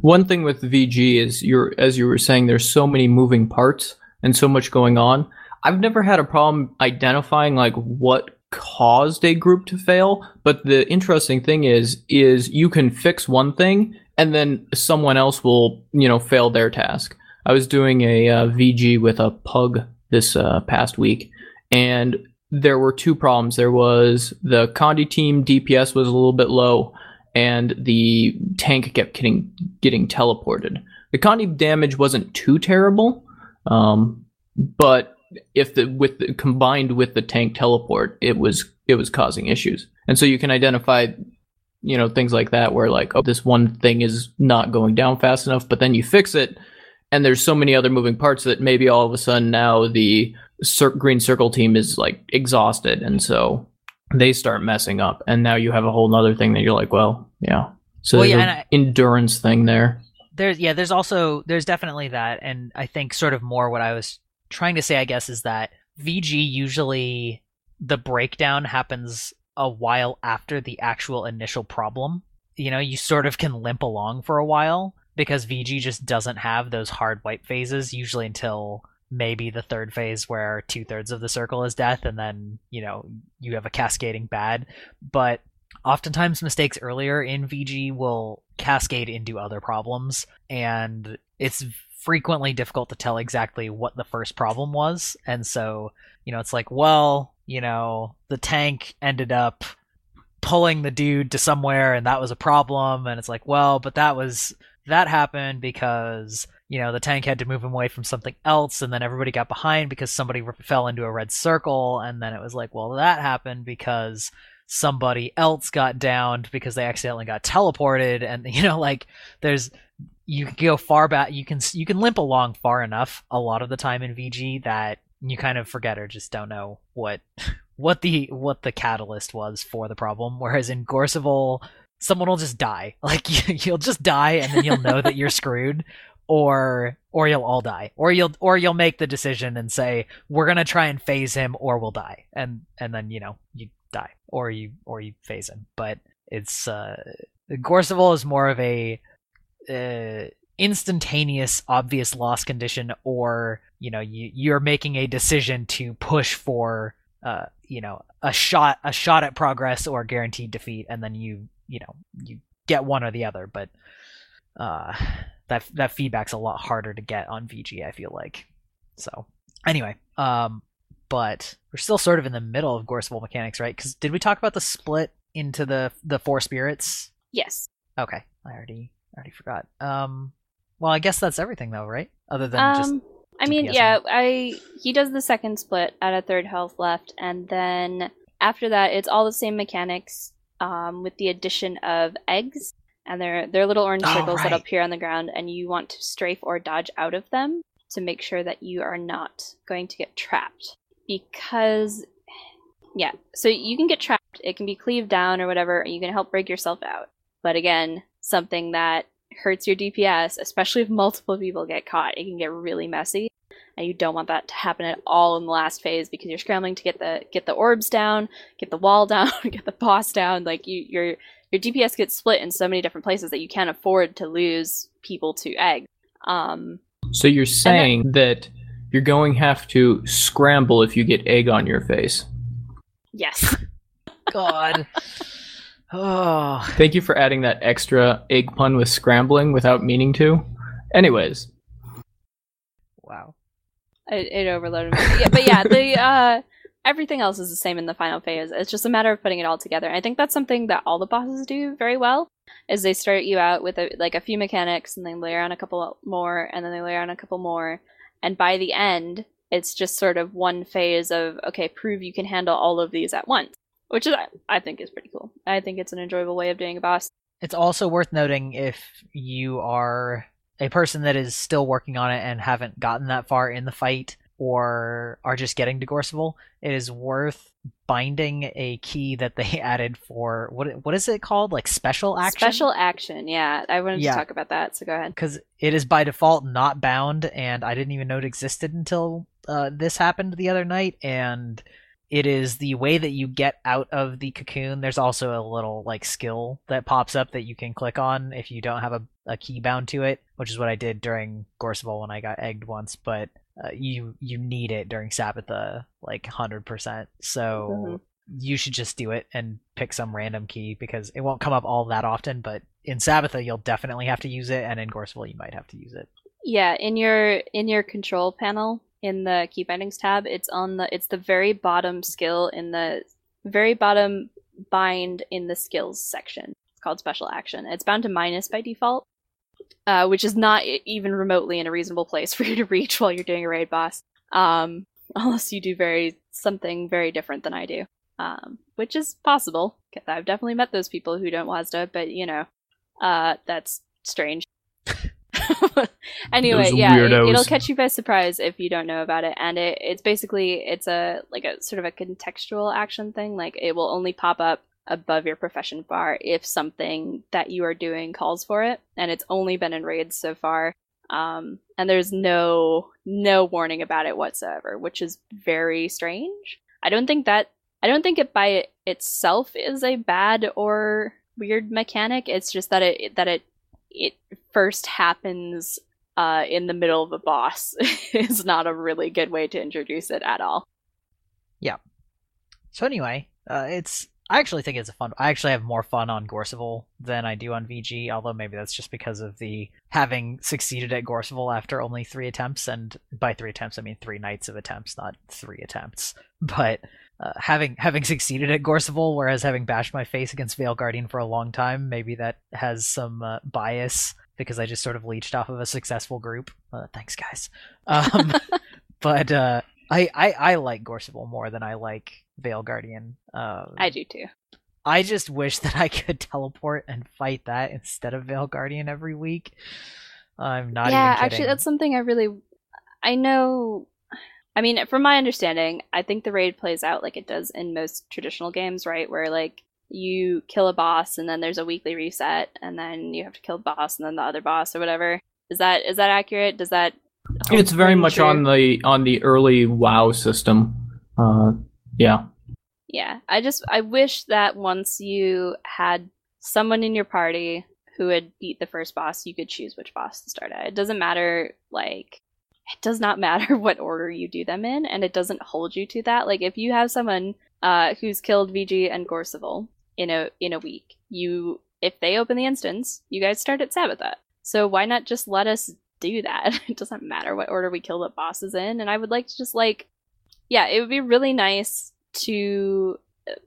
One thing with VG is you're as you were saying, there's so many moving parts and so much going on. I've never had a problem identifying like what caused a group to fail, but the interesting thing is is you can fix one thing and then someone else will, you know, fail their task. I was doing a uh, VG with a pug this uh, past week and there were two problems. There was the Condi team DPS was a little bit low and the tank kept getting getting teleported. The Condi damage wasn't too terrible, um, but if the with the, combined with the tank teleport, it was it was causing issues. And so you can identify, you know, things like that where like oh this one thing is not going down fast enough, but then you fix it, and there's so many other moving parts that maybe all of a sudden now the cir- green circle team is like exhausted, and so they start messing up, and now you have a whole nother thing that you're like, well, yeah. So Well, yeah, I- endurance thing there. there's yeah there's also there's definitely that and i think sort of more what i was trying to say i guess is that vg usually the breakdown happens a while after the actual initial problem you know you sort of can limp along for a while because vg just doesn't have those hard wipe phases usually until maybe the third phase where two thirds of the circle is death, and then you know you have a cascading bad. But oftentimes mistakes earlier in VG will cascade into other problems, and it's frequently difficult to tell exactly what the first problem was. And so, you know, it's like, well, you know, the tank ended up pulling the dude to somewhere and that was a problem. And it's like, well, but that was that happened because you know the tank had to move him away from something else and then everybody got behind because somebody fell into a red circle. And then it was like well that happened because somebody else got downed because they accidentally got teleported. And you know like there's you can go far back you can you can limp along far enough a lot of the time in VG that you kind of forget or just don't know what what the what the catalyst was for the problem. Whereas in Gorseval someone will just die. Like you'll just die and then you'll know that you're screwed or or you'll all die. Or you'll or you'll make the decision and say we're to try and phase him or we'll die. And and then you know you die or you or you phase him. But it's uh Gorseval is more of a uh, instantaneous obvious loss condition or you know you you're making a decision to push for uh you know a shot a shot at progress or guaranteed defeat and then you you know you get one or the other. But uh that that feedback's a lot harder to get on VG I feel like. So anyway um but we're still sort of in the middle of Gorseval mechanics right? Cuz did we talk about the split into the the four spirits? Yes. okay I already I already forgot. Um, well, I guess that's everything though, right? Other than Um, just I mean, yeah, I he does the second split at a third health left, and then after that, it's all the same mechanics, um, with the addition of eggs, and they're they're little orange Oh, circles that appear on the ground, and you want to strafe or dodge out of them to make sure that you are not going to get trapped, because yeah, so you can get trapped. It can be cleaved down or whatever. and You can help break yourself out, but again, something that hurts your DPS, especially if multiple people get caught. It can get really messy, and you don't want that to happen at all in the last phase because you're scrambling to get the get the orbs down, get the wall down, get the boss down. Like you, your your DPS gets split in so many different places that you can't afford to lose people to egg. Um, So you're saying that you're going to have to scramble if you get egg on your face. yes, God. Oh, Thank you for adding that extra egg pun with scrambling without meaning to. Anyways, wow. it, it overloaded me. Yeah, but yeah, the uh, everything else is the same in the final phase. It's just a matter of putting it all together. And I think that's something that all the bosses do very well. Is they start you out with a, like a few mechanics, and they layer on a couple more, and then they layer on a couple more, and by the end, it's just sort of one phase of okay, prove you can handle all of these at once, which is I think is pretty cool. I think it's an enjoyable way of doing a boss. It's also worth noting if you are a person that is still working on it and haven't gotten that far in the fight or are just getting to Gorseval, it is worth binding a key that they added for what what is it called? Like special action? Special action, yeah. I wanted Yeah. to talk about that, so go ahead. because it is by default not bound, and I didn't even know it existed until uh, this happened the other night. And it is the way that you get out of the cocoon. There's also a little like skill that pops up that you can click on if you don't have a, a key bound to it, which is what I did during Gorseval when I got egged once. But uh, you you need it during Sabetha like hundred percent. So Mhm. you should just do it and pick some random key because it won't come up all that often. But in Sabetha, you'll definitely have to use it, and in Gorseval, you might have to use it. Yeah, in your in your control panel in the key bindings tab, it's on the it's the very bottom skill in the very bottom bind in the skills section. It's called special action. It's bound to minus by default, uh, which is not even remotely in a reasonable place for you to reach while you're doing a raid boss, um, unless you do very something very different than I do, um, which is possible. I've definitely met those people who don't WASDA, but you know, uh, that's strange. anyway, yeah, it, it'll catch you by surprise if you don't know about it, and it, it's basically it's a like a sort of a contextual action thing. Like it will only pop up above your profession bar if something that you are doing calls for it, and it's only been in raids so far. Um, and there's no no warning about it whatsoever, which is very strange. I don't think that I don't think it by itself is a bad or weird mechanic. It's just that it that it it first happens uh, in the middle of a boss is not a really good way to introduce it at all. Yeah. So anyway, uh, it's I actually think it's a fun. I actually have more fun on Gorseval than I do on VG, although maybe that's just because of the having succeeded at Gorseval after only three attempts, and by three attempts I mean three nights of attempts, not three attempts. But uh, having having succeeded at Gorseval, whereas having bashed my face against Vale Guardian for a long time, maybe that has some uh, bias because I just sort of leached off of a successful group. Uh, thanks, guys. Um, but uh, I, I I like Gorseval more than I like Vale Guardian. Um, I do too. I just wish that I could teleport and fight that instead of Vale Guardian every week. I'm not yeah, actually, that's something I really. I know. I mean, from my understanding, I think the raid plays out like it does in most traditional games, right? Where like you kill a boss and then there's a weekly reset, and then you have to kill the boss and then the other boss or whatever. Is that is that accurate? Does that? It's very much true? on the on the early WoW system. Uh, yeah. Yeah, I just I wish that once you had someone in your party who had beat the first boss, you could choose which boss to start at. It doesn't matter like it does not matter what order you do them in, and it doesn't hold you to that. Like if you have someone uh, who's killed VG and Gorseval in a in a week, you if they open the instance, you guys start at Sabetha. So why not just let us do that? It doesn't matter what order we kill the bosses in, and I would like to just like yeah, it would be really nice to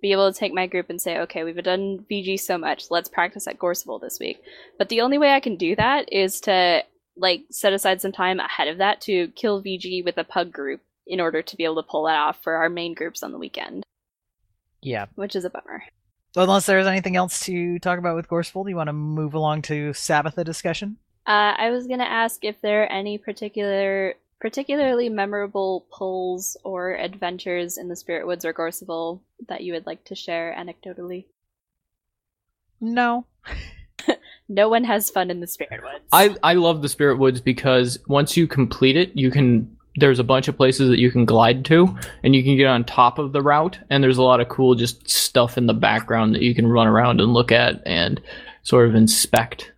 be able to take my group and say, okay, we've done VG so much, let's practice at Gorseval this week. But the only way I can do that is to like set aside some time ahead of that to kill VG with a pug group in order to be able to pull that off for our main groups on the weekend, yeah. which is a bummer. So Unless there's anything else to talk about with Gorseval, do you want to move along to Sabetha discussion? Uh, I was gonna ask if there are any particular, particularly memorable pulls or adventures in the Spirit Woods or Gorseval that you would like to share anecdotally. No. No one has fun in the Spirit Woods. I I love the Spirit Woods because once you complete it, you can there's a bunch of places that you can glide to and you can get on top of the route and there's a lot of cool just stuff in the background that you can run around and look at and sort of inspect.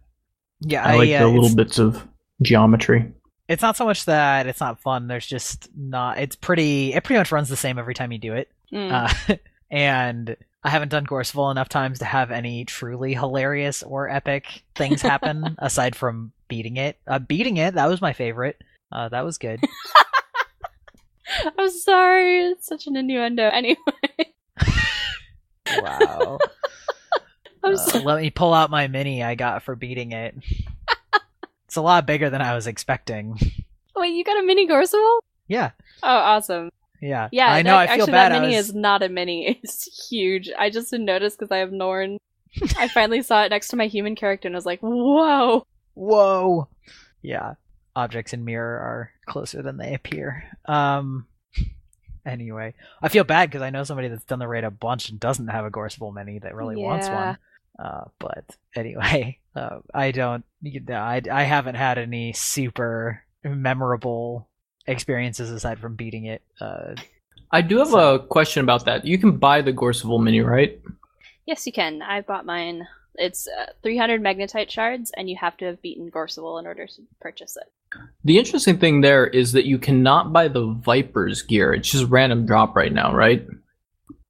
Yeah, I, like uh, the little bits of geometry. it's not so much that it's not fun. There's just not. It's pretty. It pretty much runs the same every time you do it. Mm. Uh, and I haven't done Gorseval enough times to have any truly hilarious or epic things happen aside from beating it. Uh, beating it that was my favorite. Uh, that was good. I'm sorry, it's such an innuendo. Anyway, Wow. Uh, let me pull out my mini I got for beating it. it's a lot bigger than I was expecting. Wait, you got a mini Gorseval? Yeah. Oh, awesome. Yeah. Yeah, I know. that- I feel actually, bad. that mini was- is not a mini. It's huge. I just didn't notice because I have Norn. I finally saw it next to my human character and I was like, whoa. Whoa. Yeah. Objects in mirror are closer than they appear. Um. Anyway, I feel bad because I know somebody that's done the raid a bunch and doesn't have a Gorseval mini that really wants one. Uh, but anyway, uh, I don't. You know, I I haven't had any super memorable experiences aside from beating it. Uh, I do have So- a question about that. You can buy the Gorseval mini, right? Yes, you can. I bought mine. It's uh, 300 magnetite shards, and you have to have beaten Gorseval in order to purchase it. The interesting thing there is that you cannot buy the Viper's gear. It's just random drop right now, right?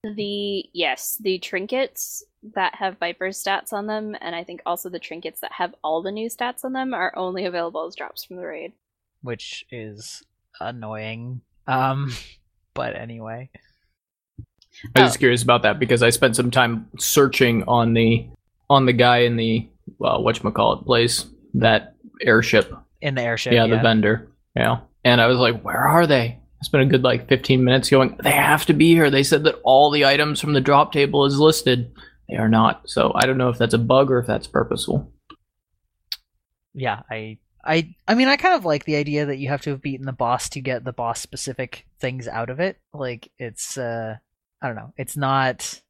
The yes, the trinkets that have Viper stats on them, and I think also the trinkets that have all the new stats on them are only available as drops from the raid. which is annoying. Um, but anyway, I was Oh. curious about that because I spent some time searching on the on the guy in the well, whatchamacallit place, that airship. in the airship, yeah, yeah, the vendor. Yeah. And I was like, where are they? I spent a good like 15 minutes going, they have to be here. They said that all the items from the drop table is listed. They are not. So I don't know if that's a bug or if that's purposeful. yeah, I, I, I mean, I kind of like the idea that you have to have beaten the boss to get the boss specific things out of it. Like it's, uh, I don't know, it's not.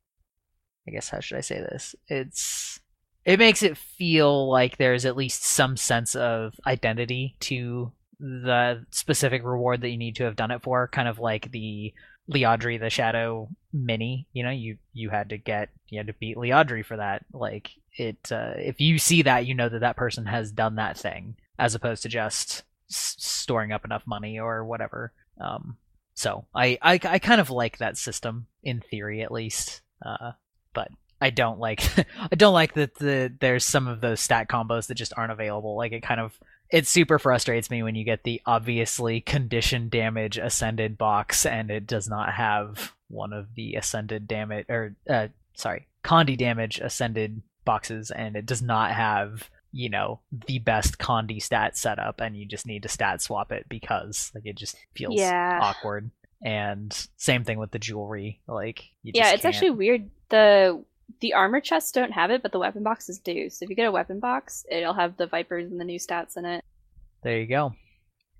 I guess how should I say this? It's it makes it feel like there's at least some sense of identity to the specific reward that you need to have done it for. Kind of like the Liadri the Shadow mini. You know, you you had to get you had to beat Liadri for that. Like it, uh, if you see that, you know that that person has done that thing. As opposed to just s- storing up enough money or whatever. Um, so I, I I kind of like that system in theory at least. Uh, but I don't like I don't like that the there's some of those stat combos that just aren't available. Like it kind of it super frustrates me when you get the obviously condition damage ascended box and it does not have one of the ascended damage or uh, sorry condi damage ascended boxes and it does not have you know the best condi stat setup and you just need to stat swap it because like it just feels Yeah. awkward and same thing with the jewelry like you yeah, it's can't- actually weird. The the armor chests don't have it, but the weapon boxes do. So if you get a weapon box, it'll have the vipers and the new stats in it. there you go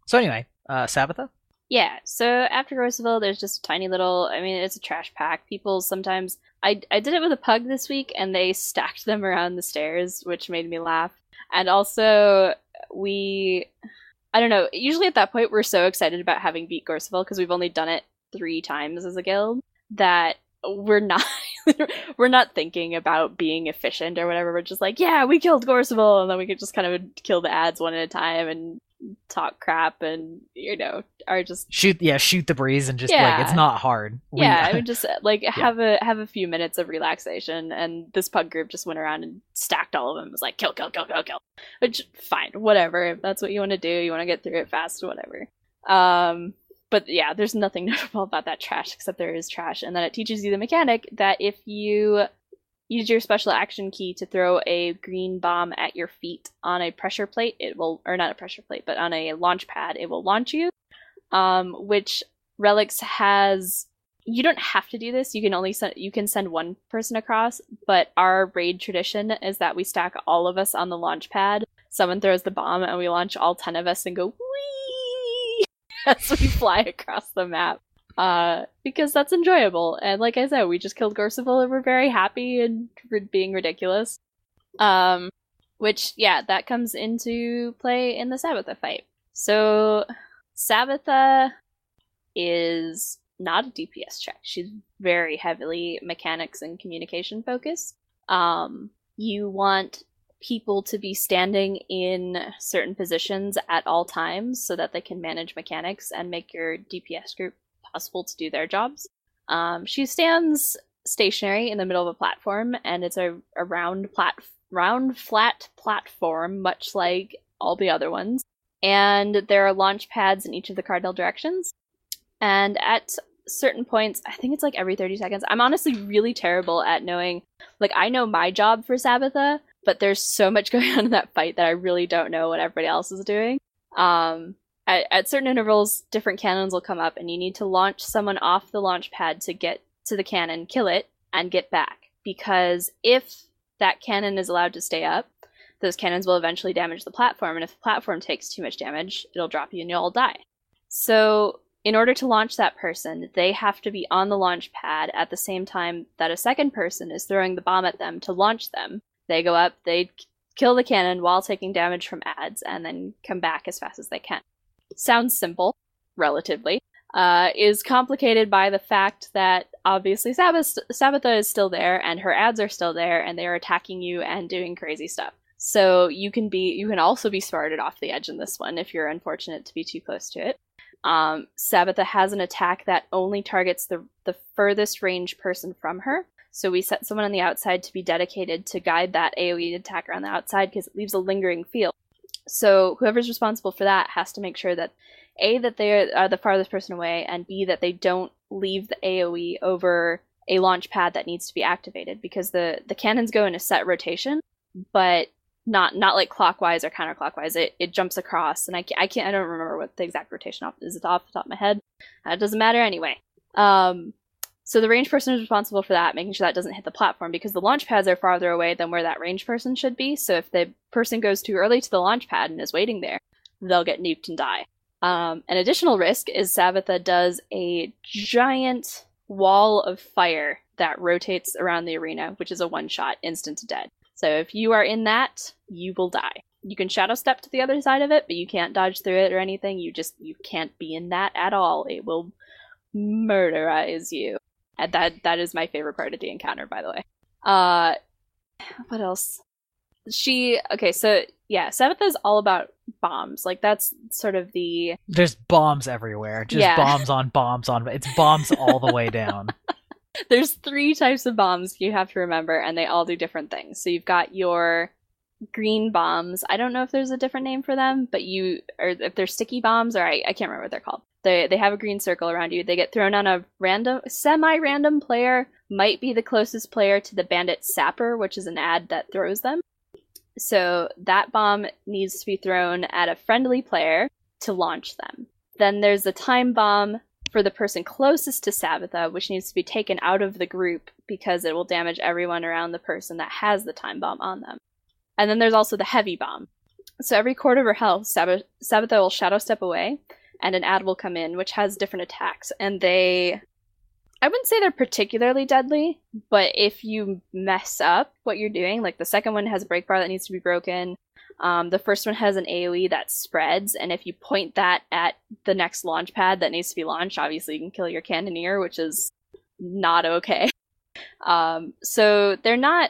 so anyway uh Sabetha Yeah, so after Gorseval, there's just a tiny little. I mean, it's a trash pack. People sometimes. I, I did it with a pug this week, and they stacked them around the stairs, which made me laugh. And also, we. I don't know. Usually at that point, we're so excited about having beat Gorseval because we've only done it three times as a guild that we're not. we're not thinking about being efficient or whatever. We're just like, yeah, we killed Gorseval, and then we could just kind of kill the ads one at a time and talk crap and you know are just shoot yeah shoot the breeze and just like Yeah. it's not hard We- yeah, I would just uh, like have a have a few minutes of relaxation, and this pug group just went around and stacked all of them. It was like kill, kill, kill, kill, kill. Which fine, whatever. If that's what you want to do, you want to get through it fast, whatever. Um, but yeah, there's nothing notable about that trash except there is trash, and then it teaches you the mechanic that if you use your special action key to throw a green bomb at your feet on a pressure plate, it will, or not a pressure plate, but on a launch pad, it will launch you. Um, which Relics has you don't have to do this. You can only send you can send one person across, but our raid tradition is that we stack all of us on the launch pad. Someone throws the bomb and we launch all 10 of us and go wee as we fly across the map. Uh, because that's enjoyable. And like I said, we just killed Gorseval and we're very happy and being ridiculous. Um, which, yeah, that comes into play in the Sabetha fight. So, Sabetha is not a DPS check. She's very heavily mechanics and communication focused. Um, you want people to be standing in certain positions at all times so that they can manage mechanics and make your DPS group to do their jobs. Um, she stands stationary in the middle of a platform, and it's a, a round plat round flat platform, much like all the other ones. And there are launch pads in each of the cardinal directions. And at certain points, I think it's like every 30 seconds. I'm honestly really terrible at knowing, like, I know my job for Sabetha, but there's so much going on in that fight that I really don't know what everybody else is doing. Um, at, at certain intervals, different cannons will come up, and you need to launch someone off the launch pad to get to the cannon, kill it, and get back. Because if that cannon is allowed to stay up, those cannons will eventually damage the platform, and if the platform takes too much damage, it'll drop you and you'll all die. So, in order to launch that person, they have to be on the launch pad at the same time that a second person is throwing the bomb at them to launch them. They go up, they kill the cannon while taking damage from ads, and then come back as fast as they can. Sounds simple, relatively. Uh, is complicated by the fact that obviously Sabbath- Sabetha is still there, and her ads are still there, and they are attacking you and doing crazy stuff. So you can be, you can also be spotted off the edge in this one if you're unfortunate to be too close to it. Um, Sabetha has an attack that only targets the the furthest range person from her. So we set someone on the outside to be dedicated to guide that AoE attacker on the outside because it leaves a lingering field. So whoever's responsible for that has to make sure that a that they are the farthest person away, and b that they don't leave the AoE over a launch pad that needs to be activated because the the cannons go in a set rotation, but not not like clockwise or counterclockwise. It it jumps across, and I can't, I can't I don't remember what the exact rotation off is. Off the top of my head. Uh, it doesn't matter anyway. Um, so the range person is responsible for that, making sure that doesn't hit the platform because the launch pads are farther away than where that range person should be. So if the person goes too early to the launch pad and is waiting there, they'll get nuked and die. Um, an additional risk is Sabetha does a giant wall of fire that rotates around the arena, which is a one shot, instant to dead. So if you are in that, you will die. You can shadow step to the other side of it, but you can't dodge through it or anything. You just you can't be in that at all. It will murderize you. And that that is my favorite part of the encounter, by the way. Uh what else? She okay, so yeah, Sabbath is all about bombs. Like that's sort of the There's bombs everywhere. Just Yeah. bombs on bombs on. It's bombs all the way down. there's three types of bombs you have to remember, and they all do different things. So you've got your green bombs. I don't know if there's a different name for them, but you or if they're sticky bombs, or I, I can't remember what they're called. They they have a green circle around you. They get thrown on a random, semi-random player. Might be the closest player to the bandit sapper, which is an ad that throws them. So that bomb needs to be thrown at a friendly player to launch them. Then there's a time bomb for the person closest to Sabetha, which needs to be taken out of the group because it will damage everyone around the person that has the time bomb on them. And then there's also the heavy bomb. So every quarter of her health, Sabbath- Sabetha will shadow step away, and an ad will come in, which has different attacks. And they. I wouldn't say they're particularly deadly, but if you mess up what you're doing, like the second one has a break bar that needs to be broken, um, the first one has an AoE that spreads, and if you point that at the next launch pad that needs to be launched, obviously you can kill your cannoneer, which is not okay. Um, so they're not.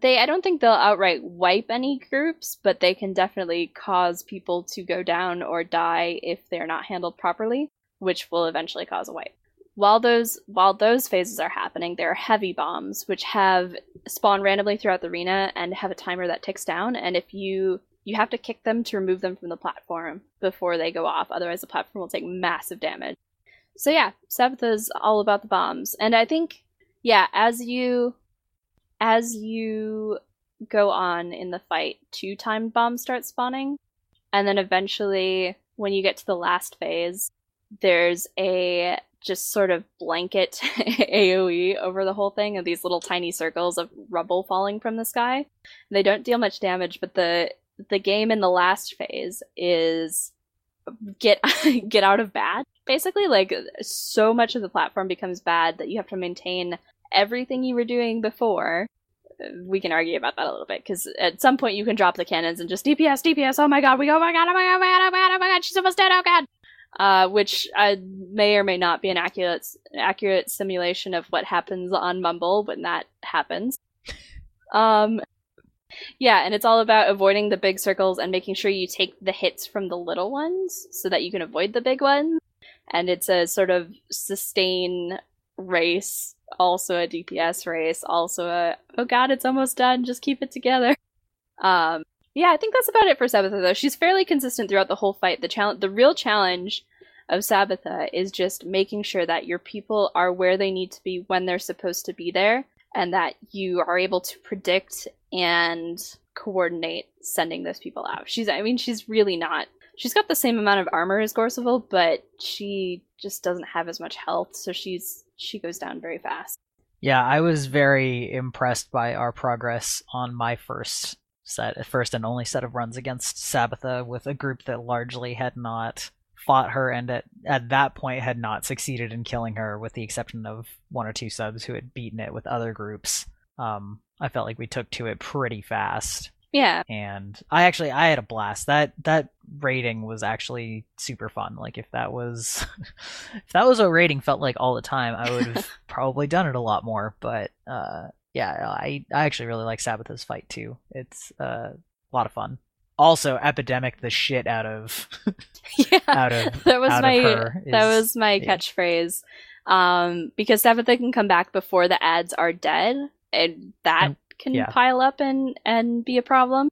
They, I don't think they'll outright wipe any groups, but they can definitely cause people to go down or die if they're not handled properly, which will eventually cause a wipe. While those while those phases are happening, there are heavy bombs which have spawn randomly throughout the arena and have a timer that ticks down. And if you you have to kick them to remove them from the platform before they go off, otherwise the platform will take massive damage. So yeah, Sabbath is all about the bombs, and I think yeah, as you as you go on in the fight, two timed bombs start spawning, and then eventually when you get to the last phase, there's a just sort of blanket AoE over the whole thing of these little tiny circles of rubble falling from the sky. They don't deal much damage, but the the game in the last phase is get get out of bad. Basically, like so much of the platform becomes bad that you have to maintain everything you were doing before. We can argue about that a little bit because at some point you can drop the cannons and just DPS, DPS. Oh my god, we go! Oh my god! Oh my god! Oh my god! Oh my god! Oh my god! She's almost dead! Oh god! uh, which may or may not be an accurate accurate simulation of what happens on Mumble when that happens. Um, yeah, and it's all about avoiding the big circles and making sure you take the hits from the little ones so that you can avoid the big ones. And it's a sort of sustain race, also a DPS race, also a oh god, it's almost done, just keep it together. Um, yeah, I think that's about it for Sabetha though. She's fairly consistent throughout the whole fight. The challenge, the real challenge of Sabetha is just making sure that your people are where they need to be when they're supposed to be there, and that you are able to predict and coordinate sending those people out. She's, I mean, she's really not. She's got the same amount of armor as Gorseval, but she just doesn't have as much health, so she's she goes down very fast. Yeah, I was very impressed by our progress on my first set, first and only set of runs against Sabetha with a group that largely had not fought her and at, at that point had not succeeded in killing her, with the exception of one or two subs who had beaten it with other groups. Um, I felt like we took to it pretty fast. Yeah, and I actually I had a blast. That that rating was actually super fun. Like if that was if that was what rating felt like all the time, I would have probably done it a lot more. But uh, yeah, I I actually really like Sabetha's fight too. It's uh, a lot of fun. Also, epidemic the shit out of yeah. out of that was my her that is- was my yeah. catchphrase. Um, because Sabetha can come back before the ads are dead, and that Um, can yeah. pile up and and be a problem.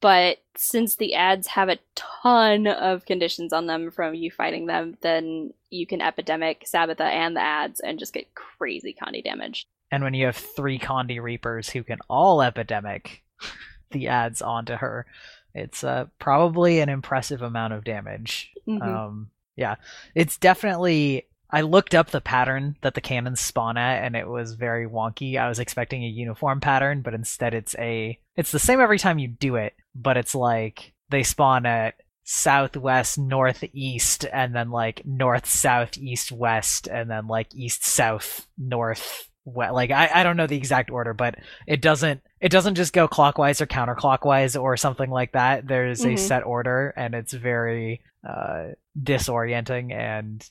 But since the ads have a ton of conditions on them from you fighting them, then you can epidemic Sabetha and the ads and just get crazy Condi damage. and when you have three Condi Reapers who can all epidemic the ads onto her, it's uh, probably an impressive amount of damage. Mhm. Um, yeah, it's definitely. I looked up the pattern that the cannons spawn at, and it was very wonky. I was expecting a uniform pattern, but instead it's a. It's the same every time you do it, but it's like they spawn at southwest, northeast, and then like north, south, east, west, and then like east, south, north, west. Like I, I don't know the exact order, but it doesn't it doesn't just go clockwise or counterclockwise or something like that. There's a Mhm. set order, and it's very uh, disorienting and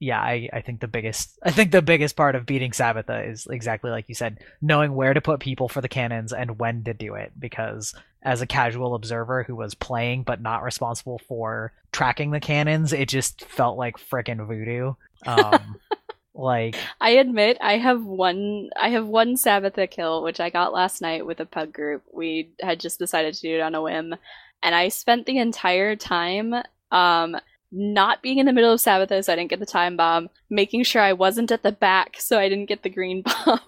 yeah, I, I think the biggest I think the biggest part of beating Sabetha is exactly like you said, knowing where to put people for the cannons and when to do it. Because as a casual observer who was playing but not responsible for tracking the cannons, it just felt like frickin' voodoo. Um, like I admit I have one I have one Sabetha kill which I got last night with a pug group. We had just decided to do it on a whim and I spent the entire time um not being in the middle of Sabetha so I didn't get the time bomb, making sure I wasn't at the back so I didn't get the green bomb,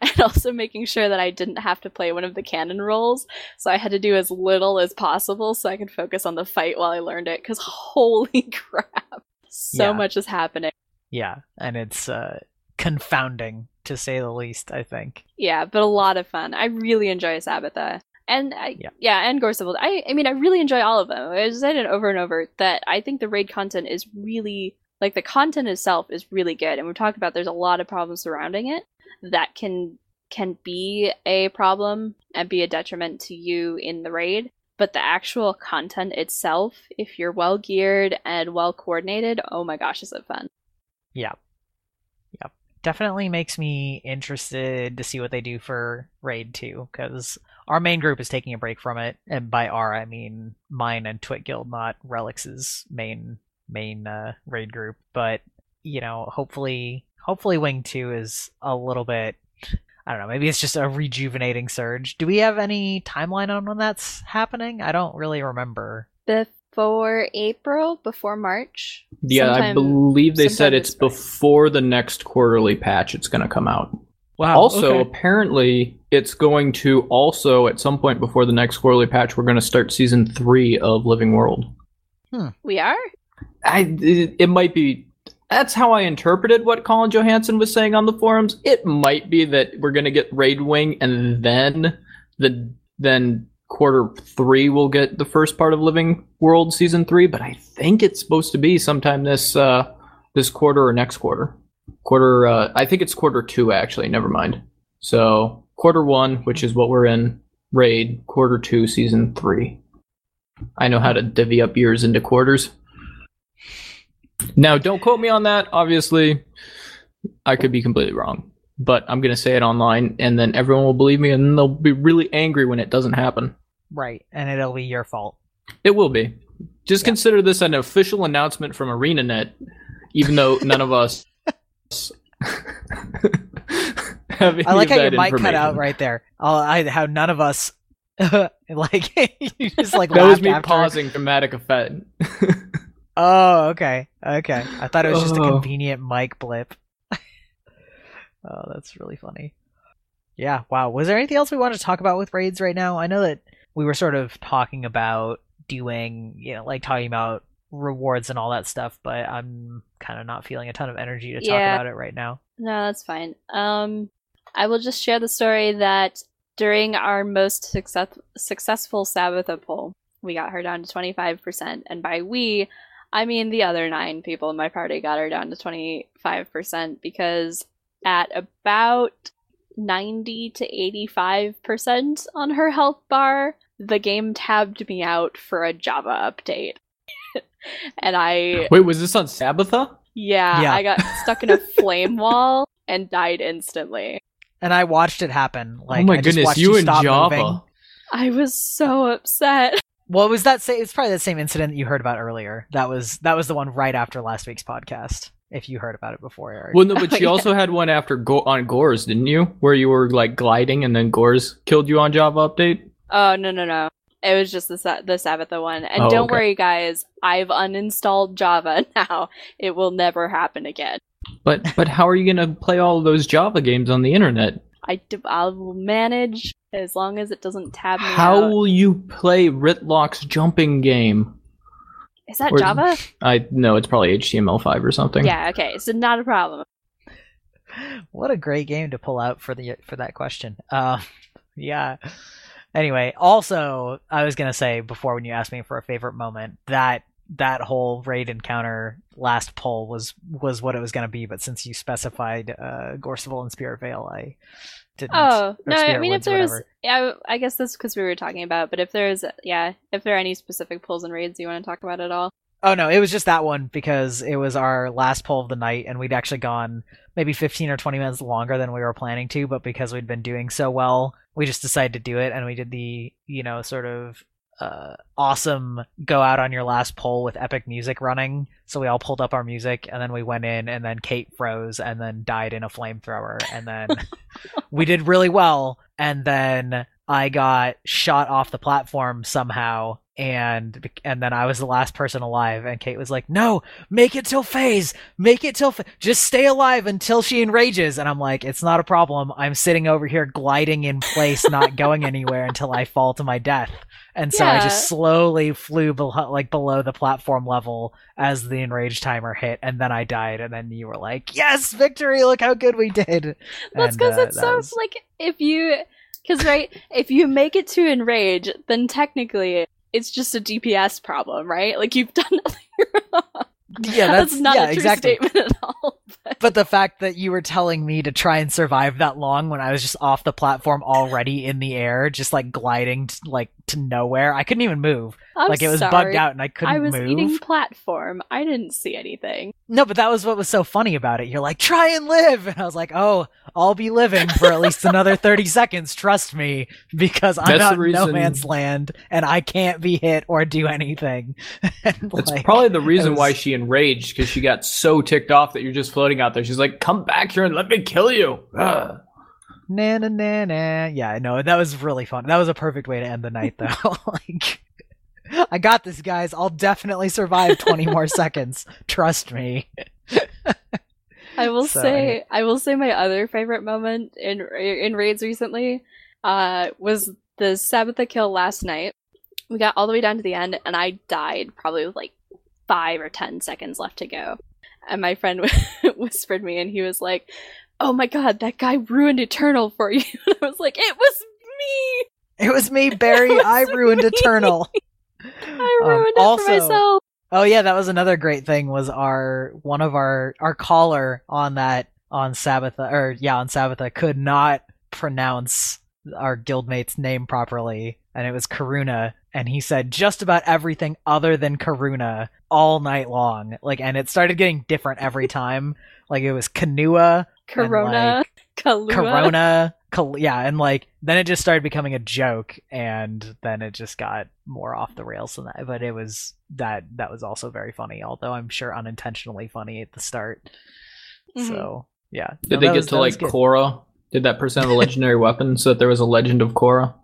and also making sure that I didn't have to play one of the cannon rolls. So I had to do as little as possible so I could focus on the fight while I learned it, because holy crap, so Yeah. much is happening. yeah, and it's uh, confounding to say the least. I think. Yeah, but a lot of fun. I really enjoy Sabetha. And I, Yeah. yeah. and Gorseval. I, I mean, I really enjoy all of them. I've said it over and over that I think the raid content is really like the content itself is really good, and we've talked about there's a lot of problems surrounding it that can can be a problem and be a detriment to you in the raid. But the actual content itself, if you're well geared and well coordinated, oh my gosh, is it fun! Yeah. Yep. Definitely makes me interested to see what they do for Raid 2, because our main group is taking a break from it. And by our, I mean mine and Twit Guild, not Relix's main main uh, raid group. But, you know, hopefully hopefully Wing 2 is a little bit I don't know, maybe it's just a rejuvenating surge. Do we have any timeline on when that's happening? I don't really remember. Before April, before March. Yeah, I believe they said it's before the next quarterly patch it's going to come out. Wow. also, apparently, it's going to also, at some point before the next quarterly patch, we're going to start season three of Living World. We are? I, it, it might be. That's how I interpreted what Colin Johanson was saying on the forums. It might be that we're going to get Raid Wing, and then the then quarter three we'll get the first part of Living World season three. But I think it's supposed to be sometime this uh, this quarter or next quarter. Quarter, uh, I think it's quarter two actually. Never mind. So quarter one, which is what we're in, Raid. Quarter two, season three. I know how to divvy up years into quarters. Now, don't quote me on that. Obviously, I could be completely wrong, but I'm going to say it online, and then everyone will believe me, and they'll be really angry when it doesn't happen. Right, and it'll be your fault. It will be. Just Yeah. consider this an official announcement from ArenaNet, even though none of us. I like how your mic cut out right there. I, how none of us like you just like That was me after. pausing dramatic effect. Oh, okay, okay. I thought it was just a Oh. convenient mic blip. oh, that's really funny. Yeah. Wow. Was there anything else we wanted to talk about with raids right now? I know that we were sort of talking about doing, you know, like talking about rewards and all that stuff, but I'm kind of not feeling a ton of energy to talk Yeah. about it right now. No, that's fine. Um, I will just share the story that during our most success- successful Sabetha poll, we got her down to 25%. And by we, I mean the other nine people in my party got her down to 25% because at about 90 to 85% on her health bar, the game tabbed me out for a Java update. and I Wait, was this on Sabetha? yeah, Yeah. I got stuck in a flame wall and died instantly. And I watched it happen. Oh like, oh my I goodness, watched you you and stop Java. moving. I was so upset. What was that? Say it's probably the same incident that you heard about earlier. That was that was the one right after last week's podcast. If you heard about it before, Eric. Well, no, but she Yeah. also had one after Go- on Gores, didn't you? Where you were like gliding and then Gores killed you on Java update. Oh no no no! It was just the Sa- the Sabetha one. And Oh, don't okay. worry, guys. I've uninstalled Java now. It will never happen again. But but how are you gonna play all of those Java games on the internet? I, d- I will manage as long as it doesn't tab me How out. will you play Rytlock's jumping game? Is that or- Java? I know it's probably HTML5 or something. Yeah. Okay. So not a problem. what a great game to pull out for the for that question. Uh, yeah. Anyway, also I was gonna say before when you asked me for a favorite moment that that whole raid encounter last poll was was what it was gonna be, but since you specified uh, Gorseval and Spirit Vale, I didn't. Oh no! I mean, if Woods or there's, yeah, I guess that's because we were talking about. But if there's, yeah, if there are any specific pulls and raids you want to talk about at all, Oh no, it was just that one because it was our last poll of the night, and we'd actually gone maybe 15 or 20 minutes longer than we were planning to. But because we'd been doing so well, we just decided to do it, and we did the you know sort of uh, awesome go out on your last poll with epic music running. So we all pulled up our music, and then we went in, and then Kate froze, and then died in a flamethrower, and then we did really well, and then I got shot off the platform somehow and and then I was the last person alive and Kate was like, "No, make it till phase. Make it till fa- just stay alive until she enrages." And I'm like, "It's not a problem. I'm sitting over here gliding in place, not going anywhere until I fall to my death." And so I just slowly flew below, like below the platform level as the enrage timer hit, and then I died. And then you were like, "Yes, victory! Look how good we did." That's because uh, it's that so was- like if you because right if you make it to enrage, then technically it's just a DPS problem, right? Like you've done nothing wrong. yeah, that's, not yeah, a true exactly. statement at all. But But the fact that you were telling me to try and survive that long when I was just off the platform already in the air, just like gliding t- like to nowhere, I couldn't even move. I'm like it was sorry. bugged out and I couldn't move. I was move. eating platform. I didn't see anything. No, but that was what was so funny about it. You're like, try and live, and I was like, oh, I'll be living for at least another thirty seconds. Trust me, because I'm That's out in no man's land and I can't be hit or do anything. and That's like, probably the reason was- why she enraged because she got so ticked off that you're just floating out there. She's like, "Come back here and let me kill you." Ugh. na na na na. Yeah, no, that was really fun. That was a perfect way to end the night, though. like, I got this, guys. I'll definitely survive 20 more seconds. Trust me. I will So, say, I will say, my other favorite moment in in raids recently uh, was the Sabbath Sabetha kill last night. We got all the way down to the end, and I died probably with like five or ten seconds left to go. And my friend whispered me, and he was like, "Oh my god, that guy ruined Eternal for you." And I was like, "It was me. It was me, Barry. was I ruined me. Eternal. I Um, ruined it also- for myself." Oh yeah, that was another great thing. Was our one of our our caller on that on Sabetha or yeah on Sabetha could not pronounce our guildmate's name properly, and it was Karuna, and he said just about everything other than Karuna all night long. Like, and it started getting different every time. Like it was Kanua, Corona, Kalua. Corona, yeah, and like then it just started becoming a joke, and then it just got more off the rails than that. But it was that that was also very funny, although I'm sure unintentionally funny at the start. Mhm. So yeah, Did No, they get was- to like good. Korra? Did that person have a legendary weapon so that there was a legend of Korra?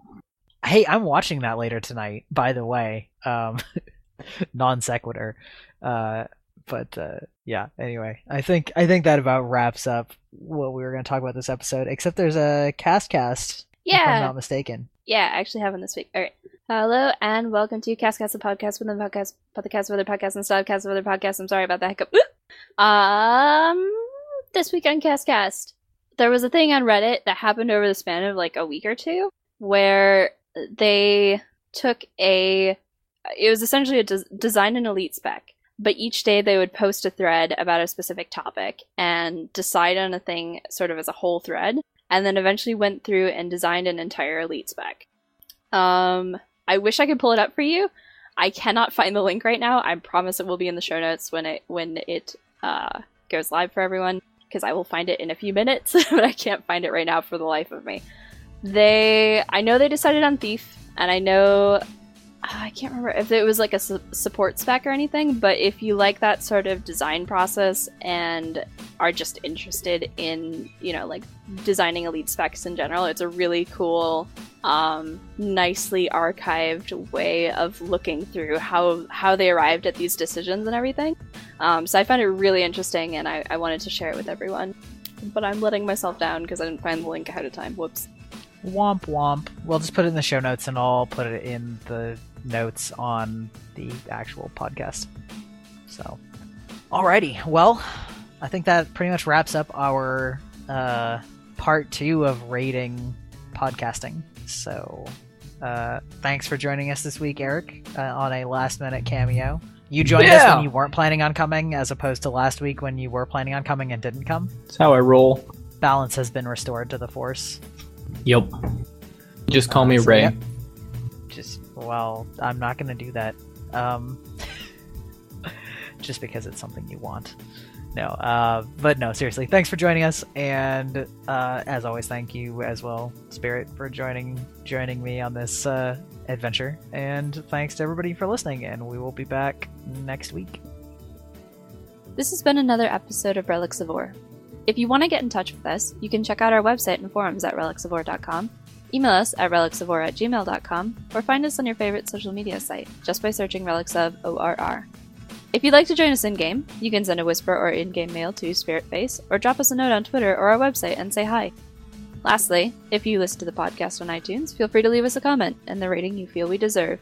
Hey, I'm watching that later tonight. By the way, um, non sequitur. Uh, but uh, yeah. Anyway, I think I think that about wraps up what we were going to talk about this episode. Except there's a cast cast. if I'm not mistaken. Yeah, I actually have one this week. All right. Hello and welcome to Castcast, the podcast within the podcast, podcast of other podcasts and stylecast of other podcasts. I'm sorry about the hiccup. Um, this week on Castcast, there was a thing on Reddit that happened over the span of like a week or two where they took a. It was essentially a des- design an elite spec, but each day they would post a thread about a specific topic and decide on a thing sort of as a whole thread and then eventually went through and designed an entire elite spec. Um, I wish I could pull it up for you. I cannot find the link right now. I promise it will be in the show notes when it when it uh, goes live for everyone because I will find it in a few minutes, but I can't find it right now for the life of me. They, I know they decided on thief, and I know I can't remember if it was like a su- support spec or anything, but if you like that sort of design process and are just interested in, you know, like designing elite specs in general, it's a really cool, um, nicely archived way of looking through how how they arrived at these decisions and everything. Um, so I found it really interesting, and I, I wanted to share it with everyone. But I'm letting myself down because I didn't find the link ahead of time. Whoops. Womp womp. We'll just put it in the show notes and I'll put it in the notes on the actual podcast. So, alrighty. Well, I think that pretty much wraps up our uh, part two of rating podcasting. So, uh, thanks for joining us this week, Eric, uh, on a last minute cameo. You joined us when you weren't planning on coming, as opposed to last week when you were planning on coming and didn't come. That's how I roll. Balance has been restored to the Force. Yep. Just call Uh, me so Ray. yeah. just well i'm not gonna do that um just because it's something you want. No, uh, but no, seriously, thanks for joining us, and uh, as always, thank you as well, Spirit, for joining joining me on this uh, adventure. And thanks to everybody for listening, and we will be back next week. This has been another episode of Relics of Orr. If you want to get in touch with us, you can check out our website and forums at relicsoforr.com, email us at relicsoforr at gmail.com, or find us on your favorite social media site just by searching Relics of ORR. If you'd like to join us in game, you can send a whisper or in game mail to Spiritface, or drop us a note on Twitter or our website and say hi. Lastly, if you listen to the podcast on iTunes, feel free to leave us a comment and the rating you feel we deserve.